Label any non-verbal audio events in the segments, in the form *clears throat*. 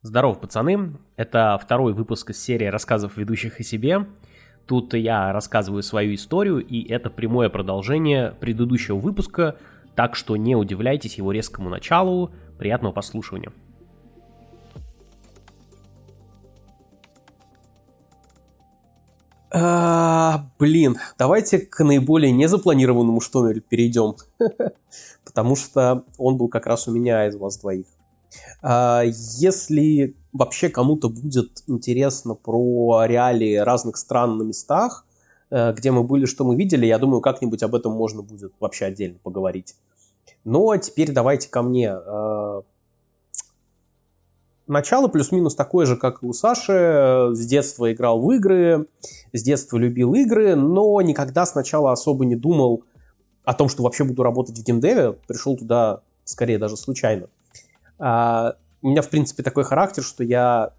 Здорово, пацаны! Это второй выпуск из серии рассказов ведущих о себе. Тут я рассказываю свою историю, и это прямое продолжение предыдущего выпуска, так что не удивляйтесь его резкому началу. Приятного послушивания. А, блин, давайте к наиболее незапланированному штомелю перейдем, *laughs* потому что он был как раз у меня из вас двоих. А, если вообще кому-то будет интересно про реалии разных стран на местах, э, где мы были, что мы видели, я думаю, как-нибудь об этом можно будет вообще отдельно поговорить. Но теперь давайте ко мне. А, начало плюс-минус такое же, как и у Саши. С детства играл в игры, с детства любил игры, но никогда сначала особо не думал о том, что вообще буду работать в геймдеве. Пришел туда скорее даже случайно. А, у меня, в принципе, такой характер, что я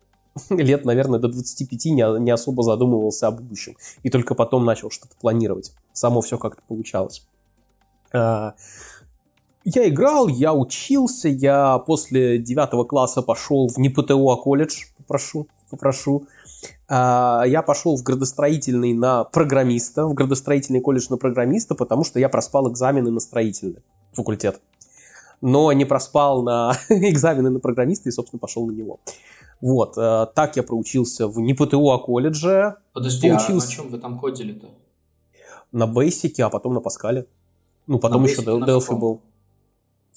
*laughs* лет, наверное, до 25 не, не особо задумывался о будущем. И только потом начал что-то планировать. Само все как-то получалось. А, я играл, я учился, я после 9 класса пошел в ПТУ, а колледж, попрошу, попрошу. А, я пошел в градостроительный на программиста, в градостроительный колледж на программиста, потому что я проспал экзамены на строительный факультет но не проспал на *laughs* экзамены на программиста и, собственно, пошел на него. Вот, э, так я проучился в не ПТУ, а колледже. Подожди, поучился... а на чем вы там кодили-то? На Бейсике, а потом на Паскале. Ну, потом на еще Delphi был.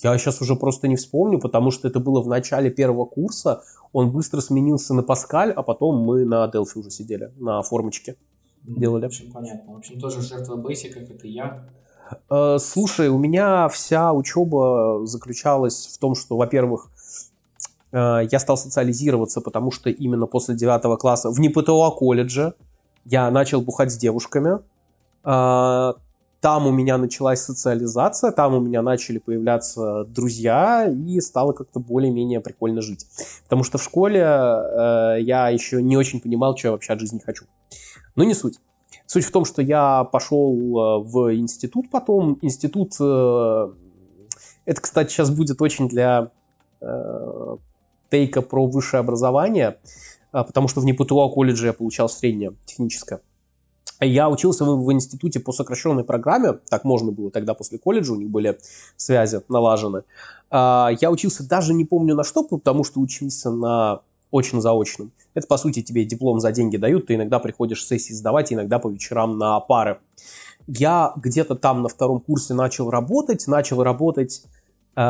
Я сейчас уже просто не вспомню, потому что это было в начале первого курса. Он быстро сменился на Паскаль, а потом мы на Delphi уже сидели, на формочке делали. В общем, понятно. В общем, тоже жертва Basic, как это я. Э, слушай, у меня вся учеба заключалась в том, что, во-первых, э, я стал социализироваться, потому что именно после девятого класса в НИПТО колледже я начал бухать с девушками. Э, там у меня началась социализация, там у меня начали появляться друзья, и стало как-то более-менее прикольно жить. Потому что в школе я еще не очень понимал, что я вообще от жизни хочу. Но не суть. Суть в том, что я пошел э, в институт потом. Институт... Э, это, кстати, сейчас будет очень для э, тейка про высшее образование, потому что в НИПТУА колледже я получал среднее техническое. Я учился в, в институте по сокращенной программе, так можно было тогда после колледжа, у них были связи налажены. Я учился даже не помню на что, потому что учился на очень заочным. Это, по сути, тебе диплом за деньги дают, ты иногда приходишь сессии сдавать, иногда по вечерам на пары. Я где-то там на втором курсе начал работать, начал работать э,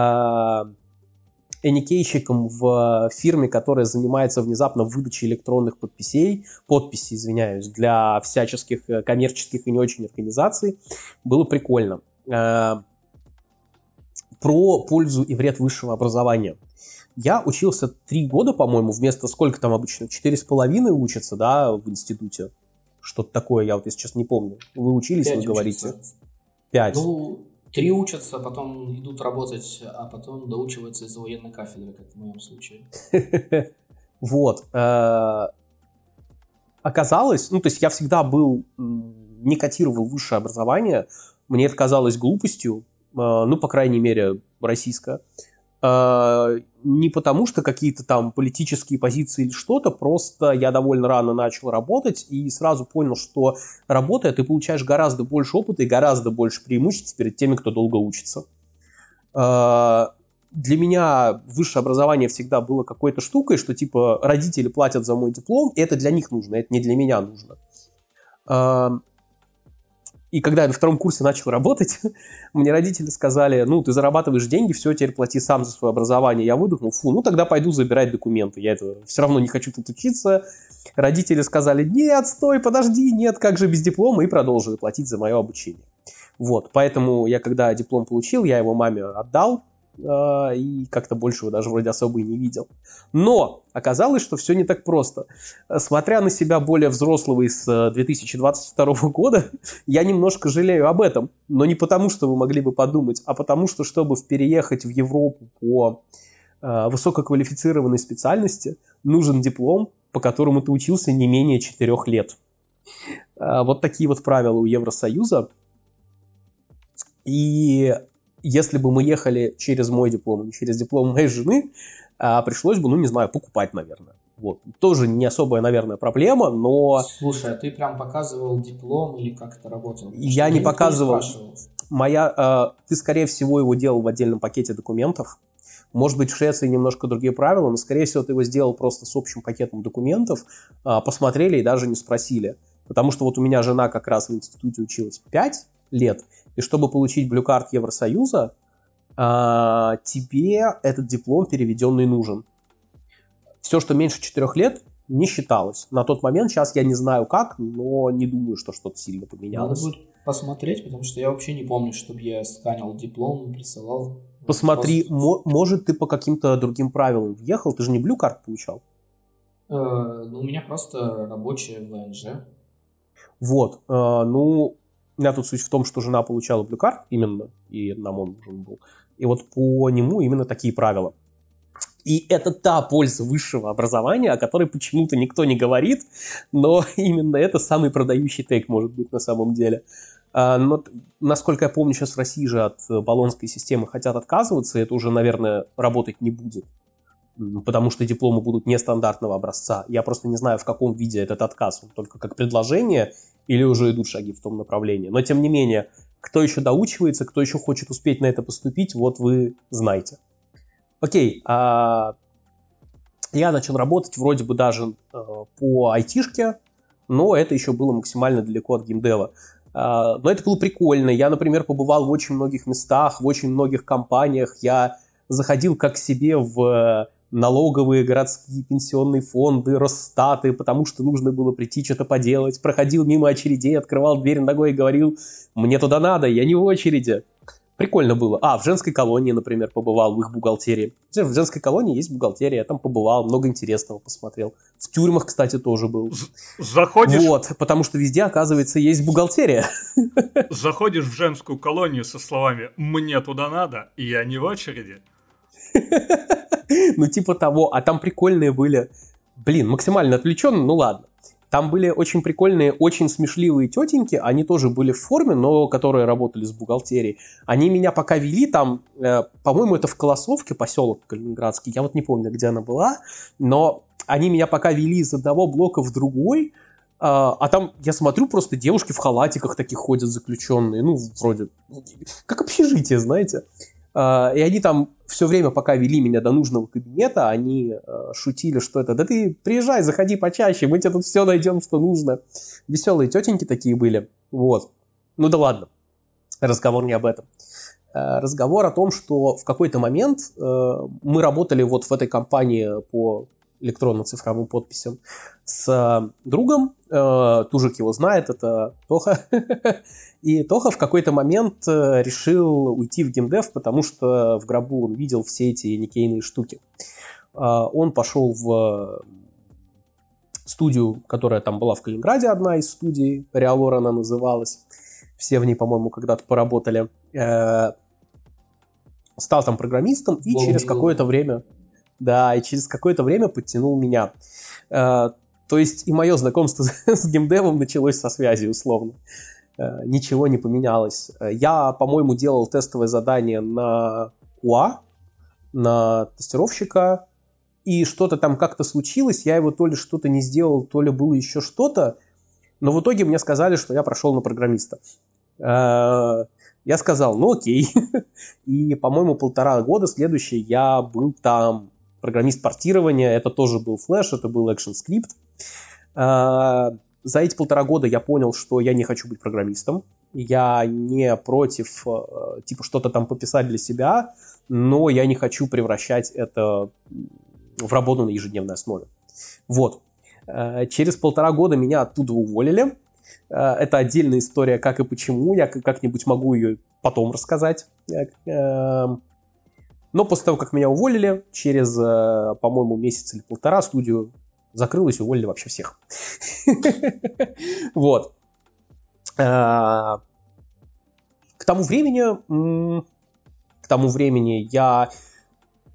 эникейщиком в фирме, которая занимается внезапно выдачей электронных подписей, подписей, извиняюсь, для всяческих э, коммерческих и не очень организаций. Было прикольно. Э, про пользу и вред высшего образования. Я учился три года, по-моему, вместо сколько там обычно? Четыре с половиной учатся, да, в институте? Что-то такое, я вот, если честно, не помню. Вы учились, Пять вы говорите? Пять. Ну, три учатся, потом идут работать, а потом доучиваются из-за военной кафедры, как в моем случае. *laughs* Вот. Э, оказалось, ну, то есть я всегда был, не котировал высшее образование, мне это казалось глупостью, э, ну, по крайней мере, российское. А, не потому, что какие-то там политические позиции или что-то, просто я довольно рано начал работать и сразу понял, что работая, ты получаешь гораздо больше опыта и гораздо больше преимуществ перед теми, кто долго учится. А, для меня высшее образование всегда было какой-то штукой, что типа родители платят за мой диплом, и это для них нужно, это не для меня нужно. И когда я на втором курсе начал работать, *laughs* мне родители сказали, ну, ты зарабатываешь деньги, все, теперь плати сам за свое образование. Я выдохнул, фу, ну, тогда пойду забирать документы. Я это все равно не хочу тут учиться. Родители сказали, нет, стой, подожди, нет, как же без диплома, и продолжили платить за мое обучение. Вот, поэтому я, когда диплом получил, я его маме отдал, и как-то больше его даже вроде особо и не видел. Но оказалось, что все не так просто. Смотря на себя более взрослого из 2022 э, *laughs* года, я немножко жалею об этом. Но не потому, что вы могли бы подумать, а потому, что чтобы переехать в Европу по э, высококвалифицированной специальности, нужен диплом, по которому ты учился не менее 4 лет. Э, вот такие вот правила у Евросоюза. И если бы мы ехали через мой диплом, через диплом моей жены, а пришлось бы, ну, не знаю, покупать, наверное. Вот. Тоже не особая, наверное, проблема, но... Слушай, а ты прям показывал диплом или как это работало? Я не показывал. Не Моя, э, ты, скорее всего, его делал в отдельном пакете документов. Может быть, в Швеции немножко другие правила, но, скорее всего, ты его сделал просто с общим пакетом документов, э, посмотрели и даже не спросили. Потому что вот у меня жена как раз в институте училась 5 лет, и чтобы получить блюкарт Евросоюза, э, тебе этот диплом переведенный нужен все, что меньше 4 лет, не считалось. На тот момент, сейчас я не знаю как, но не думаю, что что-то сильно поменялось. Надо будет посмотреть, потому что я вообще не помню, чтобы я сканил диплом, присылал. Посмотри, Просто... может ты по каким-то другим правилам въехал, ты же не Card получал? Э, ну, у меня просто рабочая ВНЖ. Вот, э, ну, меня тут суть в том, что жена получала Card именно, и нам он нужен был. И вот по нему именно такие правила. И это та польза высшего образования, о которой почему-то никто не говорит, но *laughs* именно это самый продающий тейк может быть на самом деле. А, но, насколько я помню, сейчас в России же от баллонской системы хотят отказываться, это уже, наверное, работать не будет, потому что дипломы будут нестандартного образца. Я просто не знаю, в каком виде этот отказ, он только как предложение или уже идут шаги в том направлении. Но, тем не менее, кто еще доучивается, кто еще хочет успеть на это поступить, вот вы знаете. Окей, а, я начал работать вроде бы даже а, по айтишке, но это еще было максимально далеко от геймдева. А, но это было прикольно. Я, например, побывал в очень многих местах, в очень многих компаниях. Я заходил как себе в налоговые городские пенсионные фонды, Росстаты, потому что нужно было прийти что-то поделать. Проходил мимо очередей, открывал дверь ногой и говорил, мне туда надо, я не в очереди. Прикольно было. А, в женской колонии, например, побывал, в их бухгалтерии. В женской колонии есть бухгалтерия, я там побывал, много интересного посмотрел. В тюрьмах, кстати, тоже был. Заходишь... Вот, потому что везде, оказывается, есть бухгалтерия. Заходишь в женскую колонию со словами «мне туда надо, я не в очереди». *laughs* Ну, типа того. А там прикольные были... Блин, максимально отвлеченно, ну ладно. Там были очень прикольные, очень смешливые тетеньки, они тоже были в форме, но которые работали с бухгалтерией. Они меня пока вели там, э, по-моему, это в Колосовке, поселок Калининградский, я вот не помню, где она была, но они меня пока вели из одного блока в другой, а, а там, я смотрю, просто девушки в халатиках таких ходят заключенные, ну, вроде, как общежитие, знаете. А, и они там все время, пока вели меня до нужного кабинета, они э, шутили, что это, да ты приезжай, заходи почаще, мы тебе тут все найдем, что нужно. Веселые тетеньки такие были, вот. Ну да ладно, разговор не об этом. Э, разговор о том, что в какой-то момент э, мы работали вот в этой компании по электронно-цифровым подписям с другом, Тужик его знает, это Тоха, *laughs* И Тоха в какой-то момент э, решил уйти в геймдев, потому что в гробу он видел все эти никейные штуки. Он пошел в студию, которая там была в Калининграде, одна из студий, Реалор она называлась. Все в ней, по-моему, когда-то поработали. Э, стал там программистом и через какое-то время... Да, и через какое-то время подтянул меня. Э, то есть и мое знакомство *laughs* с геймдевом началось со связи, условно. Э, ничего не поменялось. Я, по-моему, делал тестовое задание на УА, на тестировщика, и что-то там как-то случилось, я его то ли что-то не сделал, то ли было еще что-то, но в итоге мне сказали, что я прошел на программиста. Э, я сказал, ну окей. *laughs* И, по-моему, полтора года следующий я был там программист портирования, это тоже был флеш, это был ActionScript за эти полтора года я понял, что я не хочу быть программистом. Я не против, э, типа, что-то там пописать для себя, но я не хочу превращать это в работу на ежедневной основе. Вот. Э, через полтора года меня оттуда уволили. Э, это отдельная история, как и почему. Я как-нибудь могу ее потом рассказать. Но после того, как меня уволили, через, по-моему, месяц или полтора студию закрылась, уволили вообще всех. *laughs* Вот. А, к тому времени, к тому времени я,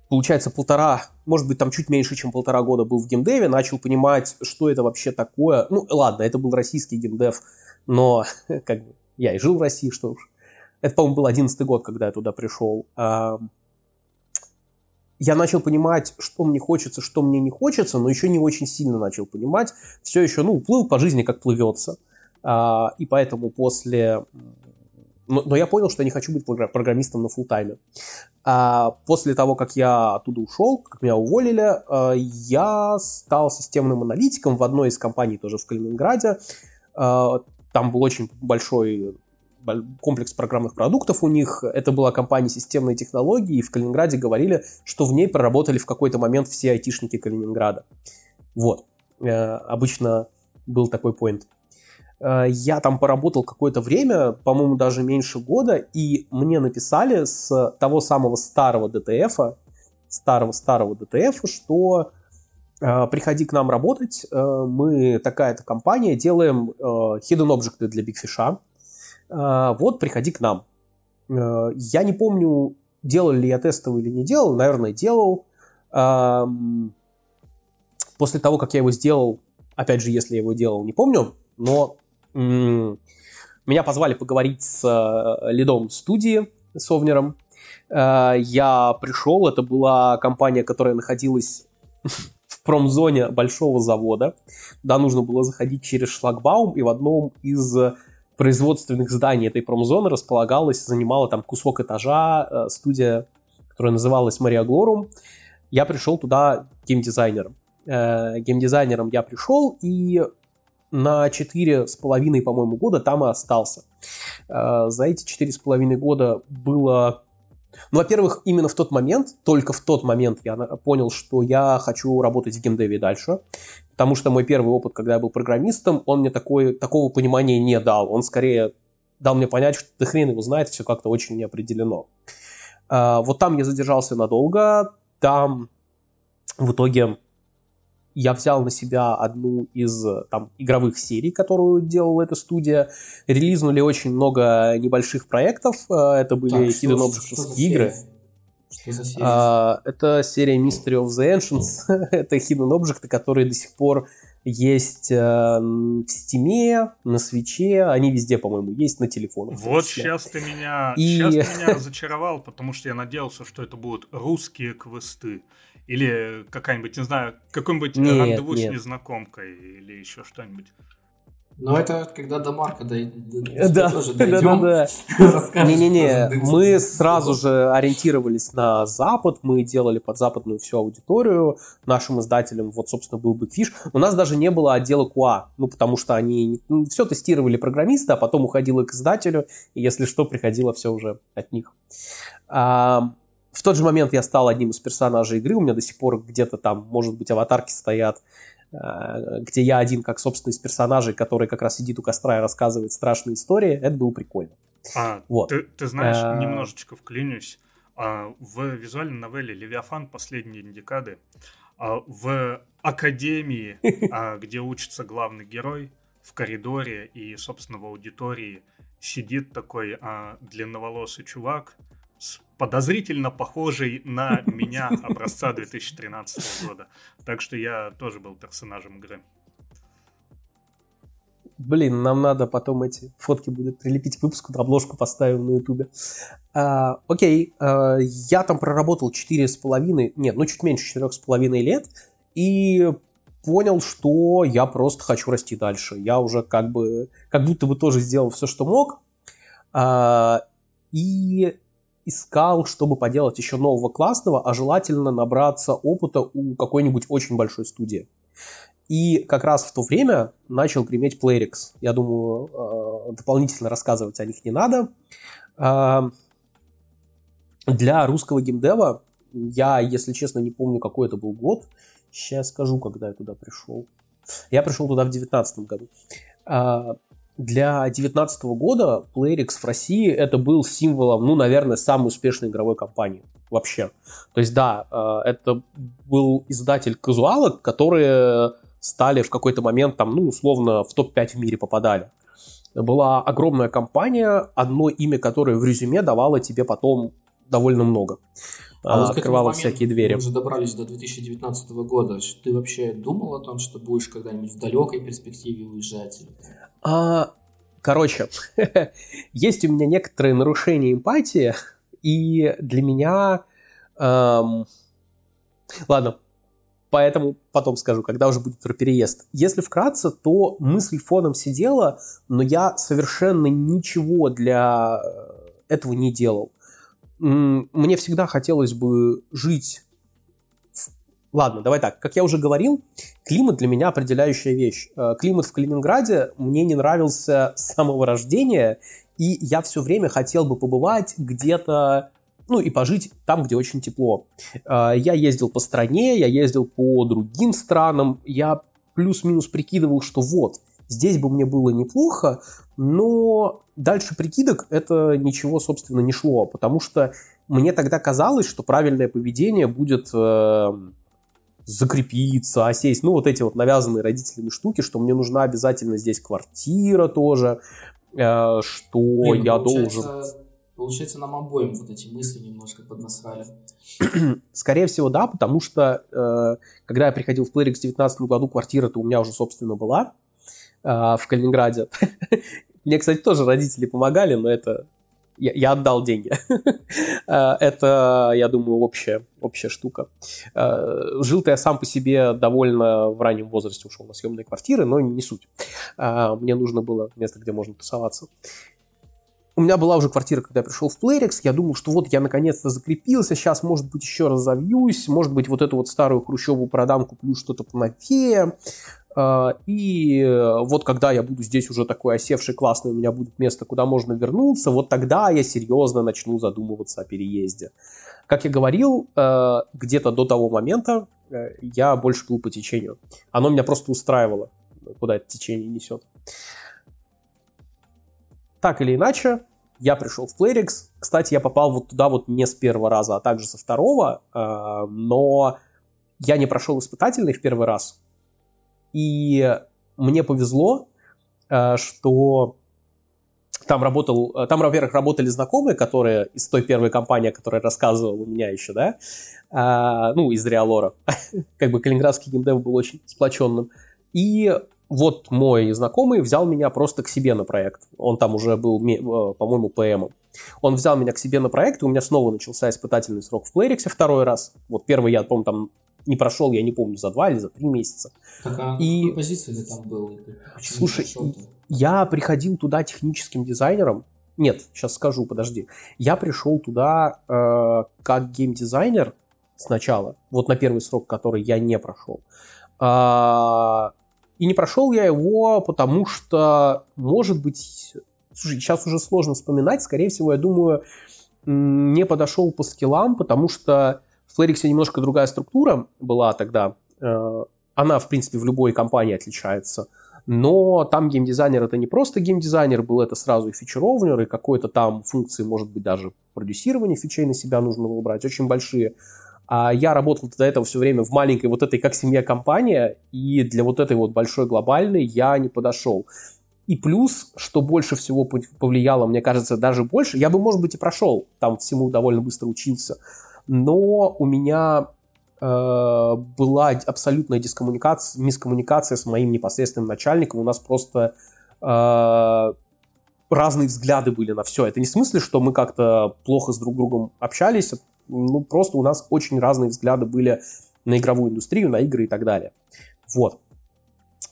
получается, полтора, может быть, там чуть меньше, чем полтора года был в геймдеве, начал понимать, что это вообще такое. Ну, ладно, это был российский геймдев, но *laughs* как бы я и жил в России, что уж. Это, по-моему, был одиннадцатый год, когда я туда пришел. Я начал понимать, что мне хочется, что мне не хочется, но еще не очень сильно начал понимать. Все еще, ну, плыл по жизни, как плывется. А, и поэтому после... Но, но я понял, что я не хочу быть программистом на фул тайме. А после того, как я оттуда ушел, как меня уволили, а, я стал системным аналитиком в одной из компаний тоже в Калининграде. А, там был очень большой комплекс программных продуктов у них. Это была компания системной технологии, и в Калининграде говорили, что в ней проработали в какой-то момент все айтишники Калининграда. Вот. Э, обычно был такой поинт. Э, я там поработал какое-то время, по-моему, даже меньше года, и мне написали с того самого старого DTF, старого-старого DTF, что э, приходи к нам работать, мы такая-то компания, делаем hidden objects для Big Fish, вот, приходи к нам. Э, я не помню, делал ли я тестовый или не делал, наверное, делал. После того, как я его сделал, опять же, если я его делал, не помню, но меня позвали поговорить с э, лидом студии, с Овнером. Э, я пришел, это была компания, которая находилась *laughs* в промзоне большого завода. Да, нужно было заходить через шлагбаум, и в одном из производственных зданий этой промзоны располагалась, занимала там кусок этажа э, студия, которая называлась Мария Глорум. Я пришел туда геймдизайнером. Э, геймдизайнером я пришел и на четыре с половиной, по-моему, года там и остался. Э, за эти четыре с половиной года было ну, во-первых, именно в тот момент, только в тот момент я понял, что я хочу работать в геймдеве дальше. Потому что мой первый опыт, когда я был программистом, он мне такой, такого понимания не дал. Он скорее дал мне понять, что ты хрен его знает, все как-то очень неопределено. А, вот там я задержался надолго. Там в итоге я взял на себя одну из там, игровых серий, которую делала эта студия. Релизнули очень много небольших проектов. А, это были так, Hidden Objects игры. Что за серия? А, это серия Mystery of the Ancients. *laughs* это Hidden Objects, которые до сих пор есть э, в Steam, на свече, они везде, по-моему, есть на телефонах. Вот сейчас ты меня, И... сейчас ты *laughs* меня разочаровал, потому что я надеялся, что это будут русские квесты. Или какая-нибудь, не знаю, какой-нибудь нет, рандеву нет. с незнакомкой или еще что-нибудь. Но это когда до Марка дойдем, да, тоже дойдем. Да, да, *laughs* да. Не-не-не, мы сразу же ориентировались на Запад, мы делали под западную всю аудиторию. Нашим издателем, вот, собственно, был Big Fish. У нас даже не было отдела QA, ну, потому что они ну, все тестировали программисты, а потом уходило к издателю, и если что, приходило все уже от них. А, в тот же момент я стал одним из персонажей игры, у меня до сих пор где-то там, может быть, аватарки стоят, э, где я один как собственный из персонажей, который как раз сидит у костра и рассказывает страшные истории, это было прикольно. А, вот. ты, ты знаешь, а... немножечко вклинюсь. А, в визуальной новелле «Левиафан. Последние декады» а, в академии, *laughs* а, где учится главный герой, в коридоре и, собственно, в аудитории сидит такой длинноволосый чувак, подозрительно похожий на *laughs* меня образца 2013 года. Так что я тоже был персонажем игры. Блин, нам надо потом эти фотки будет прилепить к выпуску, обложку поставим на ютубе. А, окей, а, я там проработал 4,5, нет, ну чуть меньше 4,5 лет, и понял, что я просто хочу расти дальше. Я уже как бы, как будто бы тоже сделал все, что мог. А, и искал, чтобы поделать еще нового классного, а желательно набраться опыта у какой-нибудь очень большой студии. И как раз в то время начал греметь Playrix. Я думаю, э, дополнительно рассказывать о них не надо. Э, для русского геймдева я, если честно, не помню, какой это был год. Сейчас скажу, когда я туда пришел. Я пришел туда в 2019 году. Э, для 2019 года PlayRix в России это был символом, ну, наверное, самой успешной игровой компании вообще. То есть, да, э, это был издатель казуалок, которые стали в какой-то момент там, ну, условно, в топ-5 в мире попадали. Была огромная компания, одно имя которое в резюме давало тебе потом довольно много. А вот открывало всякие двери. Мы уже добрались до 2019 года. Ты вообще думал о том, что будешь когда-нибудь в далекой перспективе уезжать? А, короче, *laughs* есть у меня некоторые нарушения эмпатии, и для меня эм, Ладно, поэтому потом скажу, когда уже будет про переезд. Если вкратце, то мысль фоном сидела, но я совершенно ничего для этого не делал. Мне всегда хотелось бы жить Ладно, давай так. Как я уже говорил, климат для меня определяющая вещь. Э, климат в Калининграде мне не нравился *laughs* с самого рождения, и я все время хотел бы побывать где-то, ну и пожить там, где очень тепло. Э, я ездил по стране, я ездил по другим странам, я плюс-минус прикидывал, что вот, здесь бы мне было неплохо, но дальше прикидок это ничего, собственно, не шло, потому что мне тогда казалось, что правильное поведение будет э, закрепиться, осесть. Ну, вот эти вот навязанные родителями штуки, что мне нужна обязательно здесь квартира тоже, э, что Блин, ну, я должен... Получается, нам обоим вот эти мысли немножко поднасрали. *clears throat* Скорее всего, да, потому что э, когда я приходил в Playrix в 2019 году, квартира-то у меня уже, собственно, была э, в Калининграде. *laughs* Мне, кстати, тоже родители помогали, но это я, я отдал деньги. *laughs* Э, это, я думаю, общая, общая штука. Э, жил-то я сам по себе довольно в раннем возрасте ушел на съемные квартиры, но не суть. Э, мне нужно было место, где можно тусоваться. У меня была уже квартира, когда я пришел в Playrix, я думал, что вот я наконец-то закрепился, сейчас, может быть, еще разовьюсь, может быть, вот эту вот старую хрущевую продам, куплю что-то поновее. А, и э, вот когда я буду здесь уже такой осевший классный, у меня будет место, куда можно вернуться, вот тогда я серьезно начну задумываться о переезде. Как я говорил, э, где-то до того момента э, я больше плыл по течению. Оно меня просто устраивало, куда это течение несет. Так или иначе, я пришел в Playrix. Кстати, я попал вот туда вот не с первого раза, а также со второго, но я не прошел испытательный в первый раз, и мне повезло, э, что там работал, э, там, во-первых, работали знакомые, которые из той первой компании, о которой рассказывал у меня еще, да, а, ну, из Реалора. *laughs* как бы калининградский геймдев был очень сплоченным. И вот мой знакомый взял меня просто к себе на проект. Он там уже был, э, по-моему, ПМом. Он взял меня к себе на проект, и у меня снова начался испытательный срок в Playrix второй раз. Вот первый я, помню, там не прошел, я не помню, за два или за три месяца. Так, а и... позиции ты там был? Почему Слушай, я приходил туда техническим дизайнером. Нет, сейчас скажу, подожди. Я пришел туда э, как геймдизайнер сначала, вот на первый срок, который я не прошел. Э, и не прошел я его, потому что, может быть, слушай, сейчас уже сложно вспоминать, скорее всего, я думаю, не подошел по скиллам, потому что в немножко другая структура была тогда. Э, она, в принципе, в любой компании отличается. Но там геймдизайнер это не просто геймдизайнер был, это сразу и фичеровнер, и какой-то там функции, может быть, даже продюсирование фичей на себя нужно было брать, очень большие. А я работал до этого все время в маленькой вот этой как семья компания, и для вот этой вот большой глобальной я не подошел. И плюс, что больше всего повлияло, мне кажется, даже больше, я бы, может быть, и прошел, там всему довольно быстро учился, но у меня э, была абсолютная дискоммуникация, мискоммуникация с моим непосредственным начальником. У нас просто э, разные взгляды были на все. Это не в смысле, что мы как-то плохо с друг другом общались, ну просто у нас очень разные взгляды были на игровую индустрию, на игры и так далее. Вот.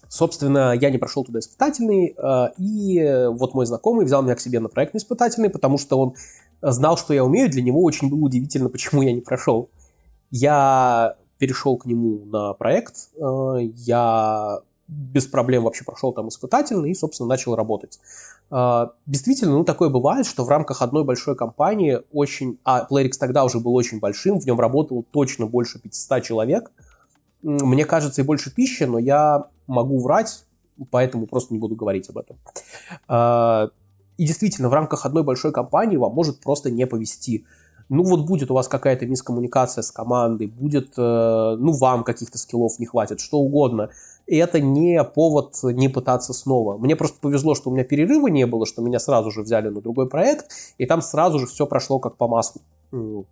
Собственно, я не прошел туда испытательный, э, и вот мой знакомый взял меня к себе на проект испытательный, потому что он знал, что я умею, для него очень было удивительно, почему я не прошел. Я перешел к нему на проект, э, я без проблем вообще прошел там испытательный и, собственно, начал работать. Э, действительно, ну, такое бывает, что в рамках одной большой компании очень... А Playrix тогда уже был очень большим, в нем работало точно больше 500 человек. Мне кажется, и больше тысячи, но я могу врать, поэтому просто не буду говорить об этом. И действительно, в рамках одной большой компании вам может просто не повести. Ну вот будет у вас какая-то мискоммуникация с командой, будет, э, ну вам каких-то скиллов не хватит, что угодно. И это не повод не пытаться снова. Мне просто повезло, что у меня перерыва не было, что меня сразу же взяли на другой проект, и там сразу же все прошло как по маслу. В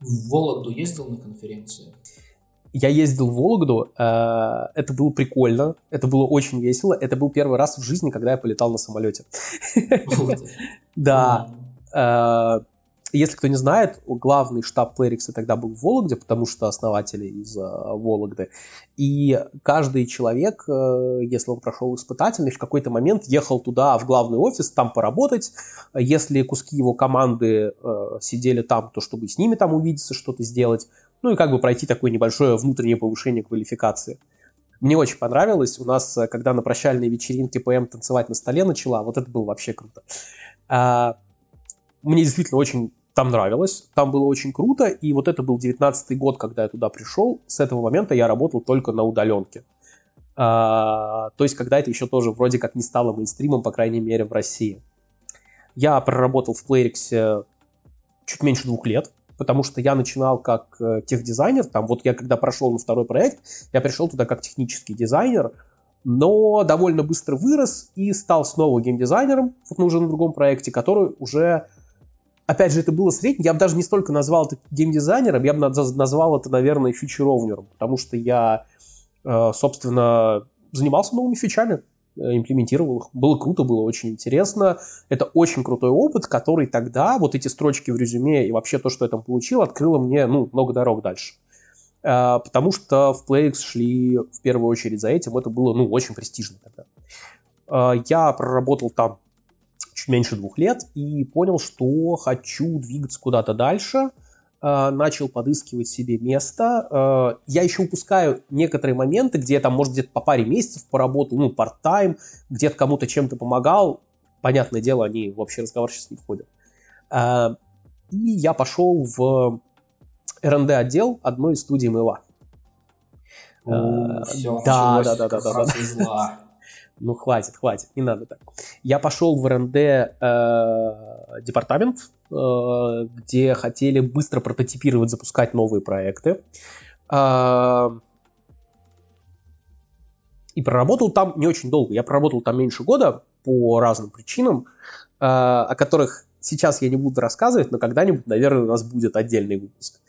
Вологду ездил на конференции? Я ездил в Вологду, э, это было прикольно, это было очень весело, это был первый раз в жизни, когда я полетал на самолете. *laughs* Да. Э, Если кто не знает, главный штаб Playrix тогда был в Вологде, потому что основатели из uh, Вологды. И каждый человек, если он прошел испытательный, в какой-то момент ехал туда, в главный офис, там поработать. Если куски его команды сидели там, то чтобы с ними там увидеться, что-то сделать. Ну и как бы пройти такое небольшое внутреннее повышение квалификации. Мне очень понравилось. У нас, когда на прощальной вечеринке ПМ танцевать на столе начала, вот это было вообще круто. А, мне действительно очень там нравилось, там было очень круто, и вот это был 19 год, когда я туда пришел, с этого момента я работал только на удаленке. А, то есть, когда это еще тоже вроде как не стало мейнстримом, по крайней мере, в России. Я проработал в Playrix чуть меньше двух лет, потому что я начинал как э, техдизайнер, там вот я когда прошел на второй проект, я пришел туда как технический дизайнер, но довольно быстро вырос и стал снова геймдизайнером, вот на уже на другом проекте, который уже, опять же, это было среднее, я бы даже не столько назвал это геймдизайнером, я бы назвал это, наверное, фичеровнером, потому что я, э, собственно, занимался новыми фичами, имплементировал их. Было круто, было очень интересно. Это очень крутой опыт, который тогда, вот эти строчки в резюме и вообще то, что я там получил, открыло мне, ну, много дорог дальше. Э, потому что в PlayX шли в первую очередь за этим. Это было, ну, очень престижно тогда. Э, я проработал там чуть меньше двух лет и понял, что хочу двигаться куда-то дальше. Э, начал подыскивать себе место. Я еще упускаю некоторые моменты, где я там, может, где-то по паре месяцев поработал, ну, part-time, где-то кому-то чем-то помогал. Понятное дело, они в общий разговор сейчас не входят. И я пошел в РНД отдел одной из студий МЛА. Все, да, да, да, да, да, да. Ну, хватит, хватит, не надо так. Я пошел в РНД э, департамент, э, где хотели быстро прототипировать, запускать новые проекты. Э, и проработал там не очень долго. Я проработал там меньше года по разным причинам, э, о которых сейчас я не буду рассказывать, но когда-нибудь, наверное, у нас будет отдельный выпуск.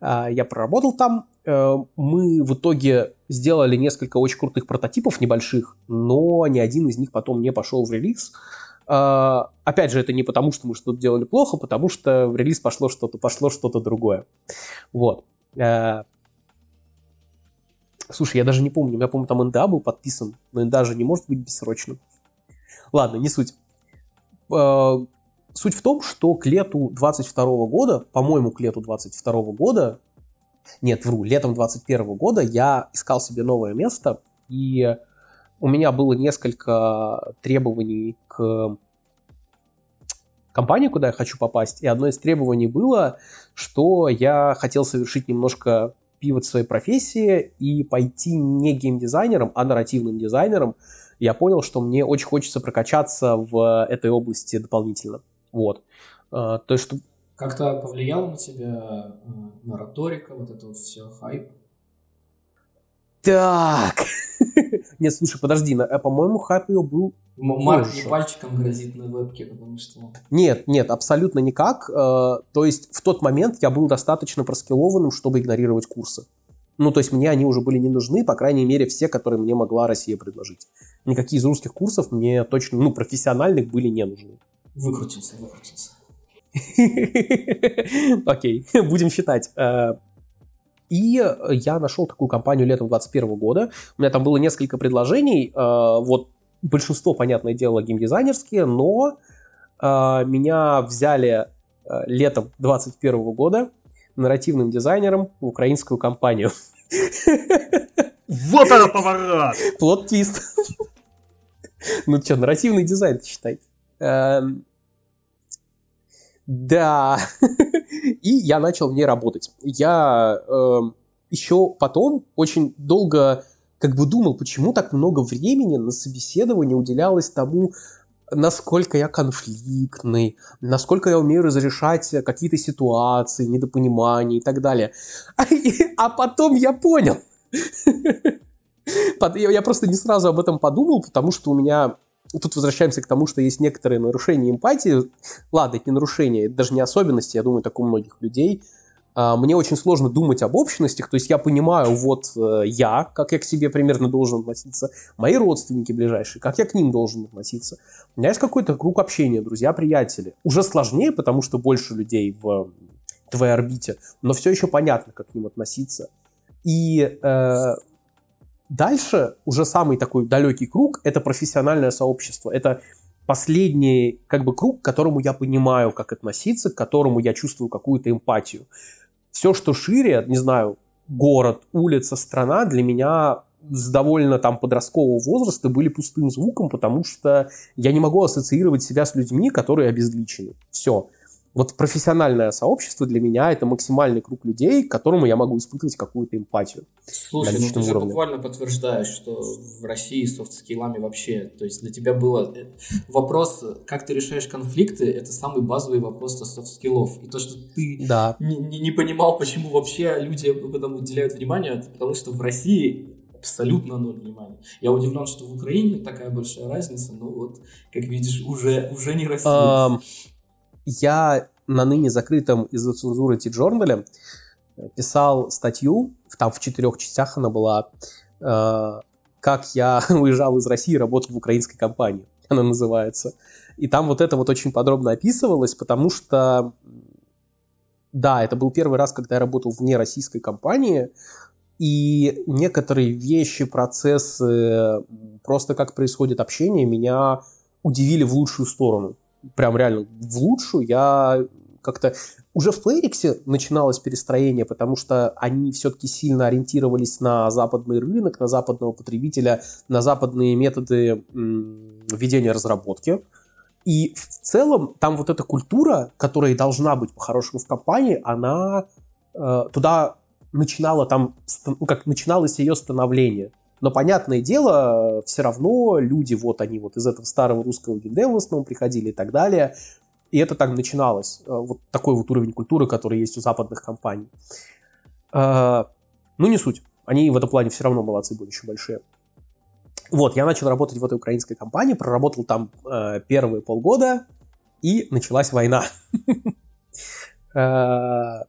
А, я проработал там. Э, мы в итоге сделали несколько очень крутых прототипов небольших, но ни один из них потом не пошел в релиз. А, опять же, это не потому, что мы что-то делали плохо, потому что в релиз пошло что-то, пошло что-то другое. Вот. Э, слушай, я даже не помню, я помню, там НДА был подписан, но НДА же не может быть бессрочным. Ладно, не суть. Суть в том, что к лету 22 года, по-моему, к лету 22 года, нет, вру, летом 21 года я искал себе новое место, и у меня было несколько требований к компании, куда я хочу попасть, и одно из требований было, что я хотел совершить немножко пивот своей профессии и пойти не геймдизайнером, а нарративным дизайнером. Я понял, что мне очень хочется прокачаться в этой области дополнительно. Вот. А, то есть, что... Как-то повлияло на тебя э, нараторика, вот это вот все, хайп? Так. *laughs* Нет, слушай, подожди, а, по-моему, хайп ее был Марк не пальчиком грозит на вебке, потому что... Нет, нет, абсолютно никак. А, то есть в тот момент я был достаточно проскилованным, чтобы игнорировать курсы. Ну, то есть мне они уже были не нужны, по крайней мере, все, которые мне могла Россия предложить. Никакие из русских курсов мне точно, ну, профессиональных были не нужны. Выкрутился, выкрутился. *laughs* Окей, *laughs* будем считать. Э, и я нашел такую компанию летом 2021 года. У меня там было несколько предложений. Э, вот большинство, понятное дело, геймдизайнерские, но э, меня взяли летом 2021 года нарративным дизайнером в украинскую компанию. Вот это поворот! *laughs* Plot twist. Ну что, нарративный дизайн, считай. Эм, да. *laughs* И я начал в ней работать. Я э, еще потом очень долго как бы думал, почему так много времени на собеседование уделялось тому, насколько я конфликтный, насколько я умею разрешать какие-то ситуации, недопонимания и так далее. *laughs* А, а потом я понял. *laughs* Я просто не сразу об этом подумал, потому что у меня тут возвращаемся к тому, что есть некоторые нарушения эмпатии. Ладно, это не нарушения, это даже не особенности, я думаю, так у многих людей. а, мне очень сложно думать об общностях, то есть я понимаю, вот э, я, как я к себе примерно должен относиться, мои родственники ближайшие, как я к ним должен относиться. У меня есть какой-то круг общения, друзья, приятели. Уже сложнее, потому что больше людей в твоей орбите, но все еще понятно, как к ним относиться. И э, дальше уже самый такой далекий круг – это профессиональное сообщество. Это последний как бы круг, к которому я понимаю, как относиться, к которому я чувствую какую-то эмпатию. Все, что шире, не знаю, город, улица, страна, для меня с довольно там подросткового возраста были пустым звуком, потому что я не могу ассоциировать себя с людьми, которые обезличены. Все вот профессиональное сообщество для меня это максимальный круг людей, к которому я могу испытывать какую-то эмпатию. Слушай, ну ты же буквально подтверждаешь, что в России soft skill ами вообще, то есть для тебя было э, вопрос, как ты решаешь конфликты, это самый базовый вопрос soft skill ов. И то, что ты да. не, не понимал, почему вообще люди об этом уделяют внимание, это потому что в России абсолютно ноль внимания. Я удивлен, что в Украине такая большая разница, но вот, как видишь, уже, уже не Россия. Я на ныне закрытом из-за цензуры T-журнале э, писал статью, там в четырех частях она была, э, как я *laughs* уезжал из России и работал в украинской компании, *laughs* она называется. И там вот это вот очень подробно описывалось, потому что, да, это был первый раз, когда я работал вне российской компании, и некоторые вещи, процессы, просто как происходит общение, меня удивили в лучшую сторону прям реально в лучшую. Я как-то... Уже в Playrix начиналось перестроение, потому что они все-таки сильно ориентировались на западный рынок, на западного потребителя, на западные методы ведения разработки. И в целом там вот эта культура, которая должна быть по-хорошему в компании, она э, туда начинала там, ну, как начиналось ее становление. Но, понятное дело, все равно люди, вот они вот из этого старого русского геймдева в основном приходили и так далее. И это так начиналось. Э, вот такой вот уровень культуры, который есть у западных компаний. Э, ну, не суть. Они в этом плане все равно молодцы были еще большие. Вот, я начал работать в этой украинской компании, проработал там э, первые полгода, и началась война. *laughs*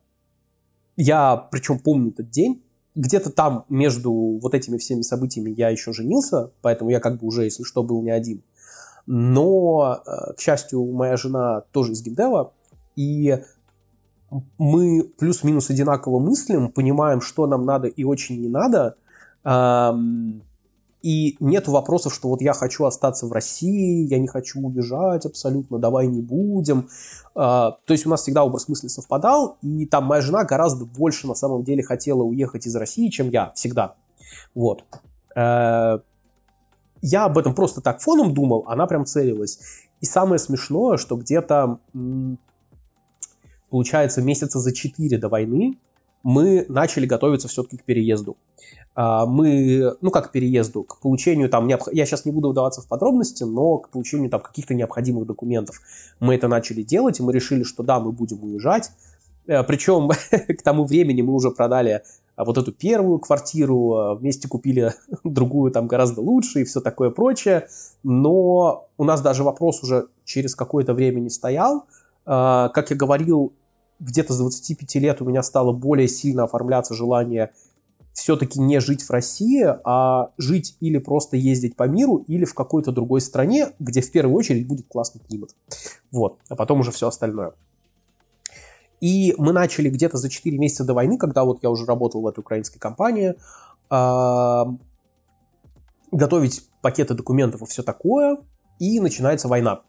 Я, причем помню этот день, где-то там между вот этими всеми событиями я еще женился, поэтому я как бы уже, если что, был не один. Но, э, к счастью, моя жена тоже из геймдева, и мы плюс-минус одинаково мыслим, понимаем, что нам надо и очень не надо. И нет вопросов, что вот я хочу остаться в России, я не хочу убежать абсолютно, давай не будем. А, то есть у нас всегда образ мысли совпадал, и там моя жена гораздо больше на самом деле хотела уехать из России, чем я, всегда. Вот. Э, я об этом просто так фоном думал, она прям целилась. И самое смешное, что где-то, получается, месяца за четыре до войны мы начали готовиться все-таки к переезду. А, мы, ну как к переезду, к получению там, необх... я сейчас не буду вдаваться в подробности, но к получению там каких-то необходимых документов. Мы это начали делать, и мы решили, что да, мы будем уезжать. Э, Причем *laughs* к тому времени мы уже продали а, вот эту первую квартиру, а, вместе купили *laughs* другую там гораздо лучше и все такое прочее. Но у нас даже вопрос уже через какое-то время не стоял. Как я говорил, где-то с 25 лет у меня стало более сильно оформляться желание все-таки не жить в России, а жить или просто ездить по миру, или в какой-то другой стране, где в первую очередь будет классный климат. Вот, а потом уже все остальное. И мы начали где-то за 4 месяца до войны, когда вот я уже работал в этой украинской компании, готовить пакеты документов и все такое, и начинается война.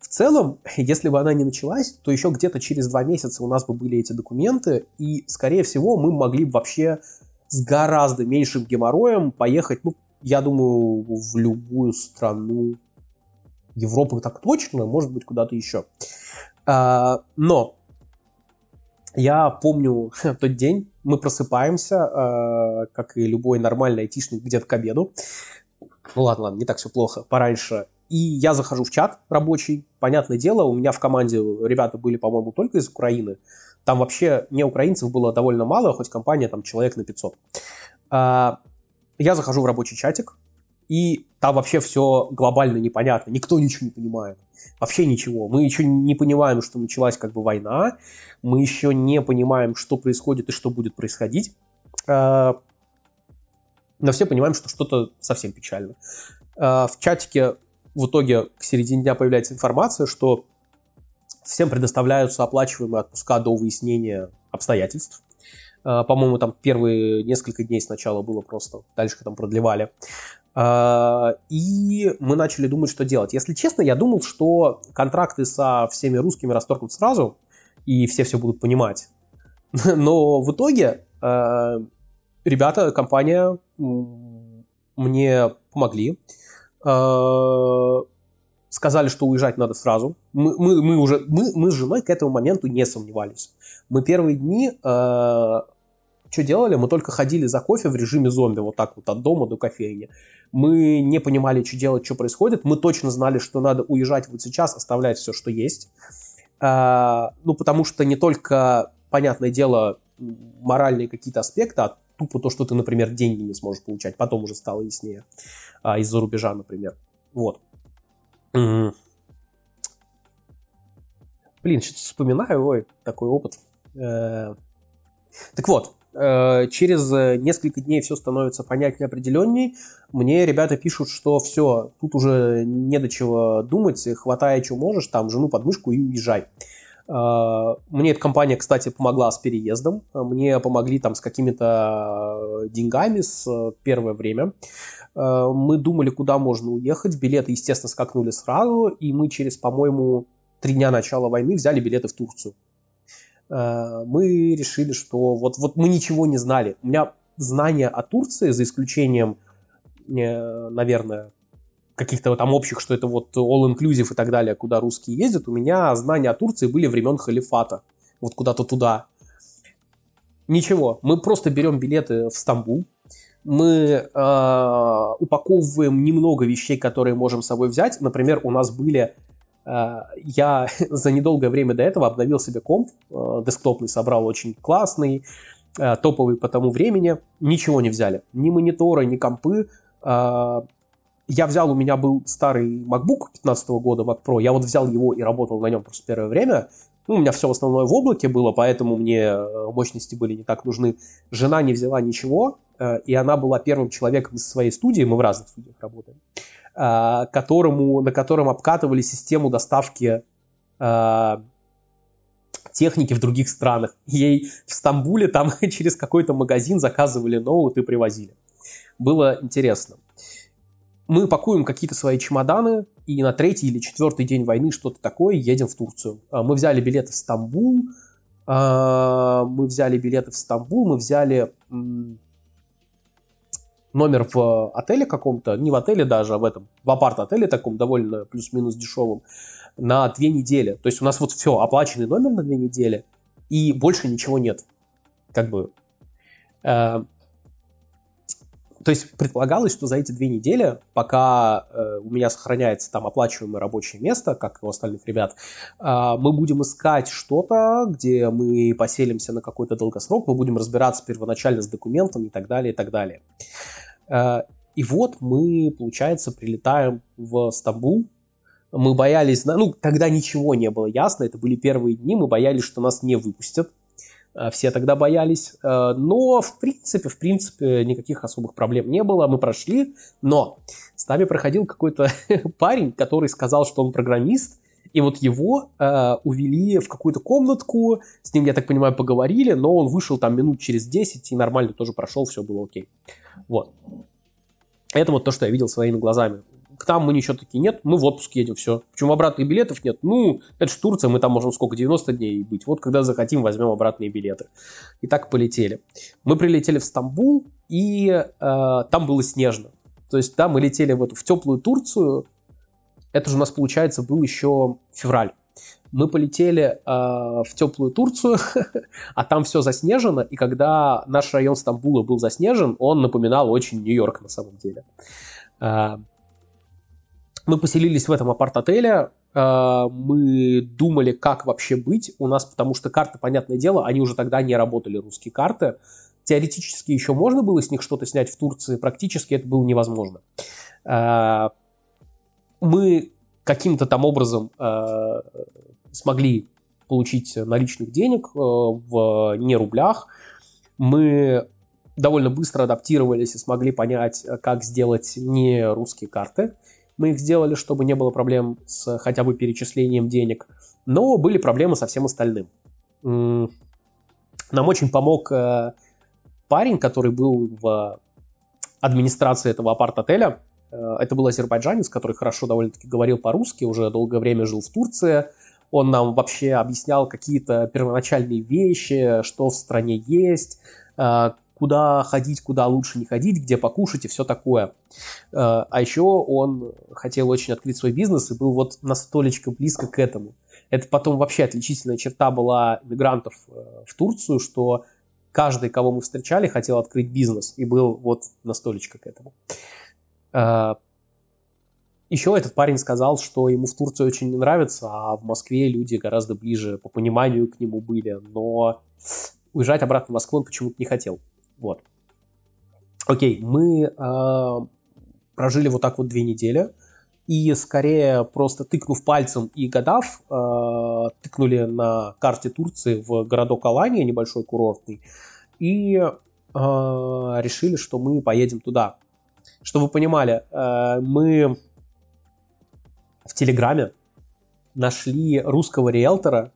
В целом, *laughs* если бы она не началась, то еще где-то через два месяца у нас бы были эти документы, и, скорее всего, мы могли бы вообще с гораздо меньшим геморроем поехать, ну, я думаю, в любую страну Европы так точно, может быть, куда-то еще. А, но я помню *laughs* тот день, мы просыпаемся, а, как и любой нормальный айтишник, где-то к обеду. Ну ладно, ладно, не так все плохо, пораньше. И я захожу в чат рабочий. Понятное дело, у меня в команде ребята были, по-моему, только из Украины. Там вообще не украинцев было довольно мало, хоть компания там человек на 500. А, я захожу в рабочий чатик, и там вообще все глобально непонятно, никто ничего не понимает. Вообще ничего. Мы еще не понимаем, что началась как бы война, мы еще не понимаем, что происходит и что будет происходить. А, но все понимаем, что что-то совсем печально. А, в чатике в итоге к середине дня появляется информация, что всем предоставляются оплачиваемые отпуска до выяснения обстоятельств. А, по-моему, там первые несколько дней сначала было просто, дальше там продлевали. А, и мы начали думать, что делать. Если честно, я думал, что контракты со всеми русскими расторгнут сразу, и все все будут понимать. *laughs* Но в итоге а, ребята, компания мне помогли. Сказали, что уезжать надо сразу. Мы, мы, мы уже мы, мы с женой к этому моменту не сомневались. Мы первые дни что делали? Мы только ходили за кофе в режиме зомби, вот так вот от дома до кофейни. Мы не понимали, что делать, что происходит. Мы точно знали, что надо уезжать вот сейчас, оставлять все, что есть. А, ну, потому что не только, понятное дело, моральные какие-то аспекты, а тупо то, что ты, например, деньги не сможешь получать. Потом уже стало яснее. А, из-за рубежа, например. Вот. Блин, что-то вспоминаю, ой, такой опыт. Э, так вот, Э, через э, несколько дней все становится понятнее, определенней. Мне ребята пишут, что все, тут уже не до чего думать, хватай, что можешь, там, жену под мышку и уезжай. Э, мне эта компания, кстати, помогла с переездом. Мне помогли там с какими-то деньгами с первое время. Мы думали, куда можно уехать. Билеты, естественно, скакнули сразу. И мы через, по-моему, три дня начала войны взяли билеты в Турцию. Э, мы решили, что вот, вот мы ничего не знали. У меня знания о Турции, за исключением, э, наверное, каких-то там общих, что это вот all-inclusive и так далее, куда русские ездят, у меня знания о Турции были времен халифата. Вот куда-то туда. Ничего, мы просто берем билеты в Стамбул, мы э, упаковываем немного вещей, которые можем с собой взять. Например, у нас были Э, я *laughs* за недолгое время до этого обновил себе комп, э, десктопный собрал очень классный, э, топовый по тому времени, ничего не взяли, ни мониторы, ни компы. Я взял, у меня был старый MacBook 15 года, Mac Pro, я вот взял его и работал на нем просто первое время, ну, у меня все в основном в облаке было, поэтому мне мощности были не так нужны. Жена не взяла ничего, и она была первым человеком из своей студии, мы в разных студиях работаем, Э, которому, на котором обкатывали систему доставки э, техники в других странах. Ей в Стамбуле там *laughs* через какой-то магазин заказывали ноут и привозили. Было интересно. Мы пакуем какие-то свои чемоданы, и на третий или четвертый день войны что-то такое едем в Турцию. Э, мы взяли билеты в Стамбул, мы взяли билеты в Стамбул, мы взяли номер в отеле каком-то, не в отеле даже, а в этом, в апарт-отеле таком, довольно плюс-минус дешевом, на две недели. То есть у нас вот все, оплаченный номер на две недели, и больше ничего нет. Как бы... То есть предполагалось, что за эти две недели, пока э, у меня сохраняется там оплачиваемое рабочее место, как и у остальных ребят, э, мы будем искать что-то, где мы поселимся на какой-то долгосрок, мы будем разбираться первоначально с документами и так далее, и так далее. Э, и вот мы, получается, прилетаем в Стамбул. Мы боялись, ну, тогда ничего не было ясно, это были первые дни, мы боялись, что нас не выпустят. Э, все тогда боялись. Э, но, в принципе, в принципе, никаких особых проблем не было. Мы прошли, но с нами проходил какой-то *laughs* парень, который сказал, что он программист, и вот его э, увели в какую-то комнатку, с ним, я так понимаю, поговорили, но он вышел там минут через 10 и нормально тоже прошел, все было окей. Вот. Это вот то, что я видел своими глазами. К нам мы ничего таки нет, мы в отпуск едем, все. Почему обратных билетов нет? Ну, это же Турция, мы там можем сколько, 90 дней быть. Вот когда захотим, возьмем обратные билеты. И так полетели. Мы прилетели в Стамбул, и э, там было снежно. То есть, да, мы летели в эту в теплую Турцию, это же у нас, получается, был еще февраль. Мы полетели э, в теплую Турцию, *laughs* а там все заснежено, и когда наш район Стамбула был заснежен, он напоминал очень Нью-Йорк на самом деле. Э, мы поселились в этом апарт-отеле, э, мы думали, как вообще быть у нас, потому что карты, понятное дело, они уже тогда не работали, русские карты. Теоретически еще можно было с них что-то снять в Турции, практически это было невозможно. Мы каким-то там образом смогли получить наличных денег в не рублях. Мы довольно быстро адаптировались и смогли понять, как сделать не русские карты. Мы их сделали, чтобы не было проблем с хотя бы перечислением денег. Но были проблемы со всем остальным. Нам очень помог э, парень, который был в администрации этого апарт-отеля. Э, это был азербайджанец, который хорошо довольно-таки говорил по-русски, уже долгое время жил в Турции. Он нам вообще объяснял какие-то первоначальные вещи, что в стране есть, э, куда ходить, куда лучше не ходить, где покушать и все такое. А еще он хотел очень открыть свой бизнес и был вот настолько близко к этому. Это потом вообще отличительная черта была мигрантов э, в Турцию, что каждый, кого мы встречали, хотел открыть бизнес и был вот настолько к этому. А, Еще этот парень сказал, что ему в Турции очень не нравится, а в Москве люди гораздо ближе по пониманию к нему были, но уезжать обратно в Москву он почему-то не хотел. Вот. Окей, мы э, прожили вот так вот две недели и скорее просто тыкнув пальцем и гадав, э, тыкнули на карте Турции в городок Алания, небольшой курортный, и э, решили, что мы поедем туда. Чтобы вы понимали, э, мы в Телеграме нашли русского риэлтора,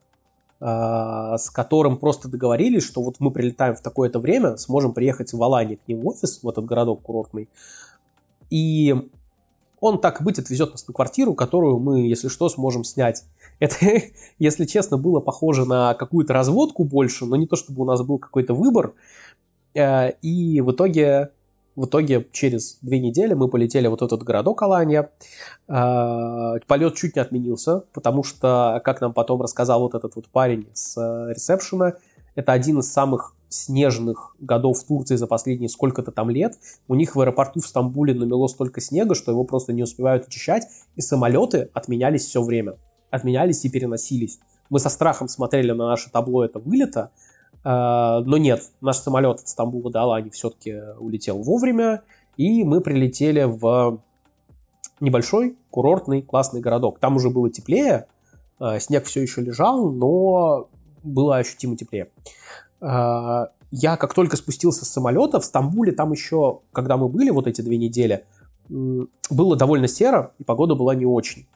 с которым просто договорились, что вот мы прилетаем в такое-то время, сможем приехать в Алании к ним в офис, в этот городок курортный, и он так и быть отвезет нас на квартиру, которую мы, если что, сможем снять. *laughs* Это, если честно, было похоже на какую-то разводку больше, но не то, чтобы у нас был какой-то выбор. Э, и в итоге, в итоге через две недели мы полетели вот в этот городок Алания. Э, полет чуть не отменился, потому что, как нам потом рассказал вот этот вот парень с э, ресепшена, это один из самых снежных годов в Турции за последние сколько-то там лет. У них в аэропорту в Стамбуле намело столько снега, что его просто не успевают очищать, и самолеты отменялись все время. Отменялись и переносились. Мы со страхом смотрели на наше табло это вылета, но нет, наш самолет от Стамбула до Алании все-таки улетел вовремя, и мы прилетели в небольшой курортный классный городок. Там уже было теплее, э, снег все еще лежал, но было ощутимо теплее. А, я как только спустился с самолета в Стамбуле, там еще, когда мы были вот эти две недели, было довольно серо, и погода была не очень.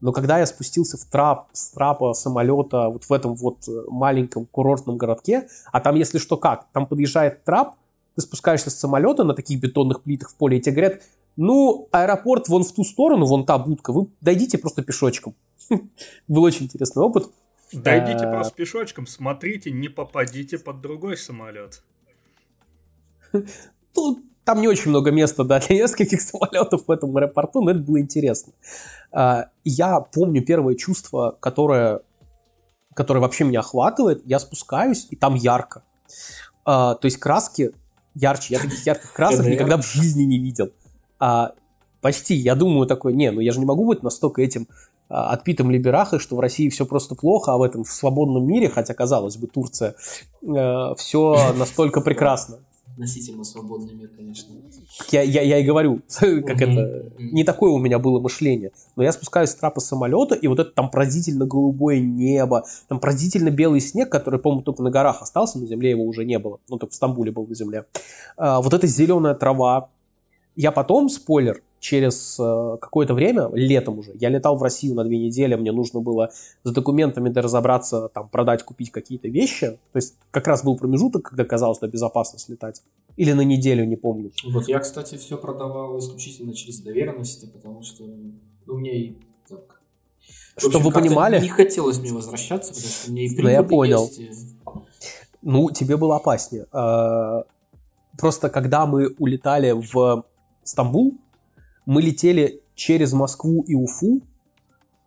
Но когда я спустился в трап, с трапа самолета вот в этом вот э, маленьком курортном городке, а там, если что, как, там подъезжает трап, ты спускаешься с самолета на таких бетонных плитах в поле, и тебе говорят, ну, аэропорт вон в ту сторону, вон та будка, вы дойдите просто пешочком. *laughs* Был очень интересный опыт. Дойдите а... просто пешочком, смотрите, не попадите под другой самолет. *laughs* Ну, там не очень много места да, *laughs* для нескольких самолетов в этом аэропорту, но это было интересно. А, я помню первое чувство, которое, которое вообще меня охватывает. Я спускаюсь, и там ярко. А, то есть краски ярче. Я таких ярких красок никогда в жизни не видел. Почти. Я думаю такой, не, ну я же не могу быть настолько этим а, отпитым либерахой, что в России все просто плохо, а в этом в свободном мире, хотя, казалось бы, Турция, э, все настолько прекрасно. Относительно свободный мир, конечно. Я, я, я и говорю, *laughs* как это, не такое у меня было мышление. Но я спускаюсь с трапа самолета, и вот это там поразительно голубое небо, там поразительно белый снег, который, по-моему, только на горах остался, на земле его уже не было. Ну, только в Стамбуле был на земле. А, вот эта зеленая трава. Я потом, спойлер, через э, какое-то время, летом уже, я летал в Россию на две недели, мне нужно было с документами разобраться, там, продать, купить какие-то вещи. То есть как раз был промежуток, когда казалось, что безопасно слетать. Или на неделю, не помню. Вот я, кстати, все продавал исключительно через доверенности, потому что ну, мне и так... Чтобы вы понимали... Не хотелось мне возвращаться, потому что мне и Ну, я понял. Есть. Ну, тебе было опаснее. А, просто когда мы улетали в Стамбул, мы летели через Москву и Уфу,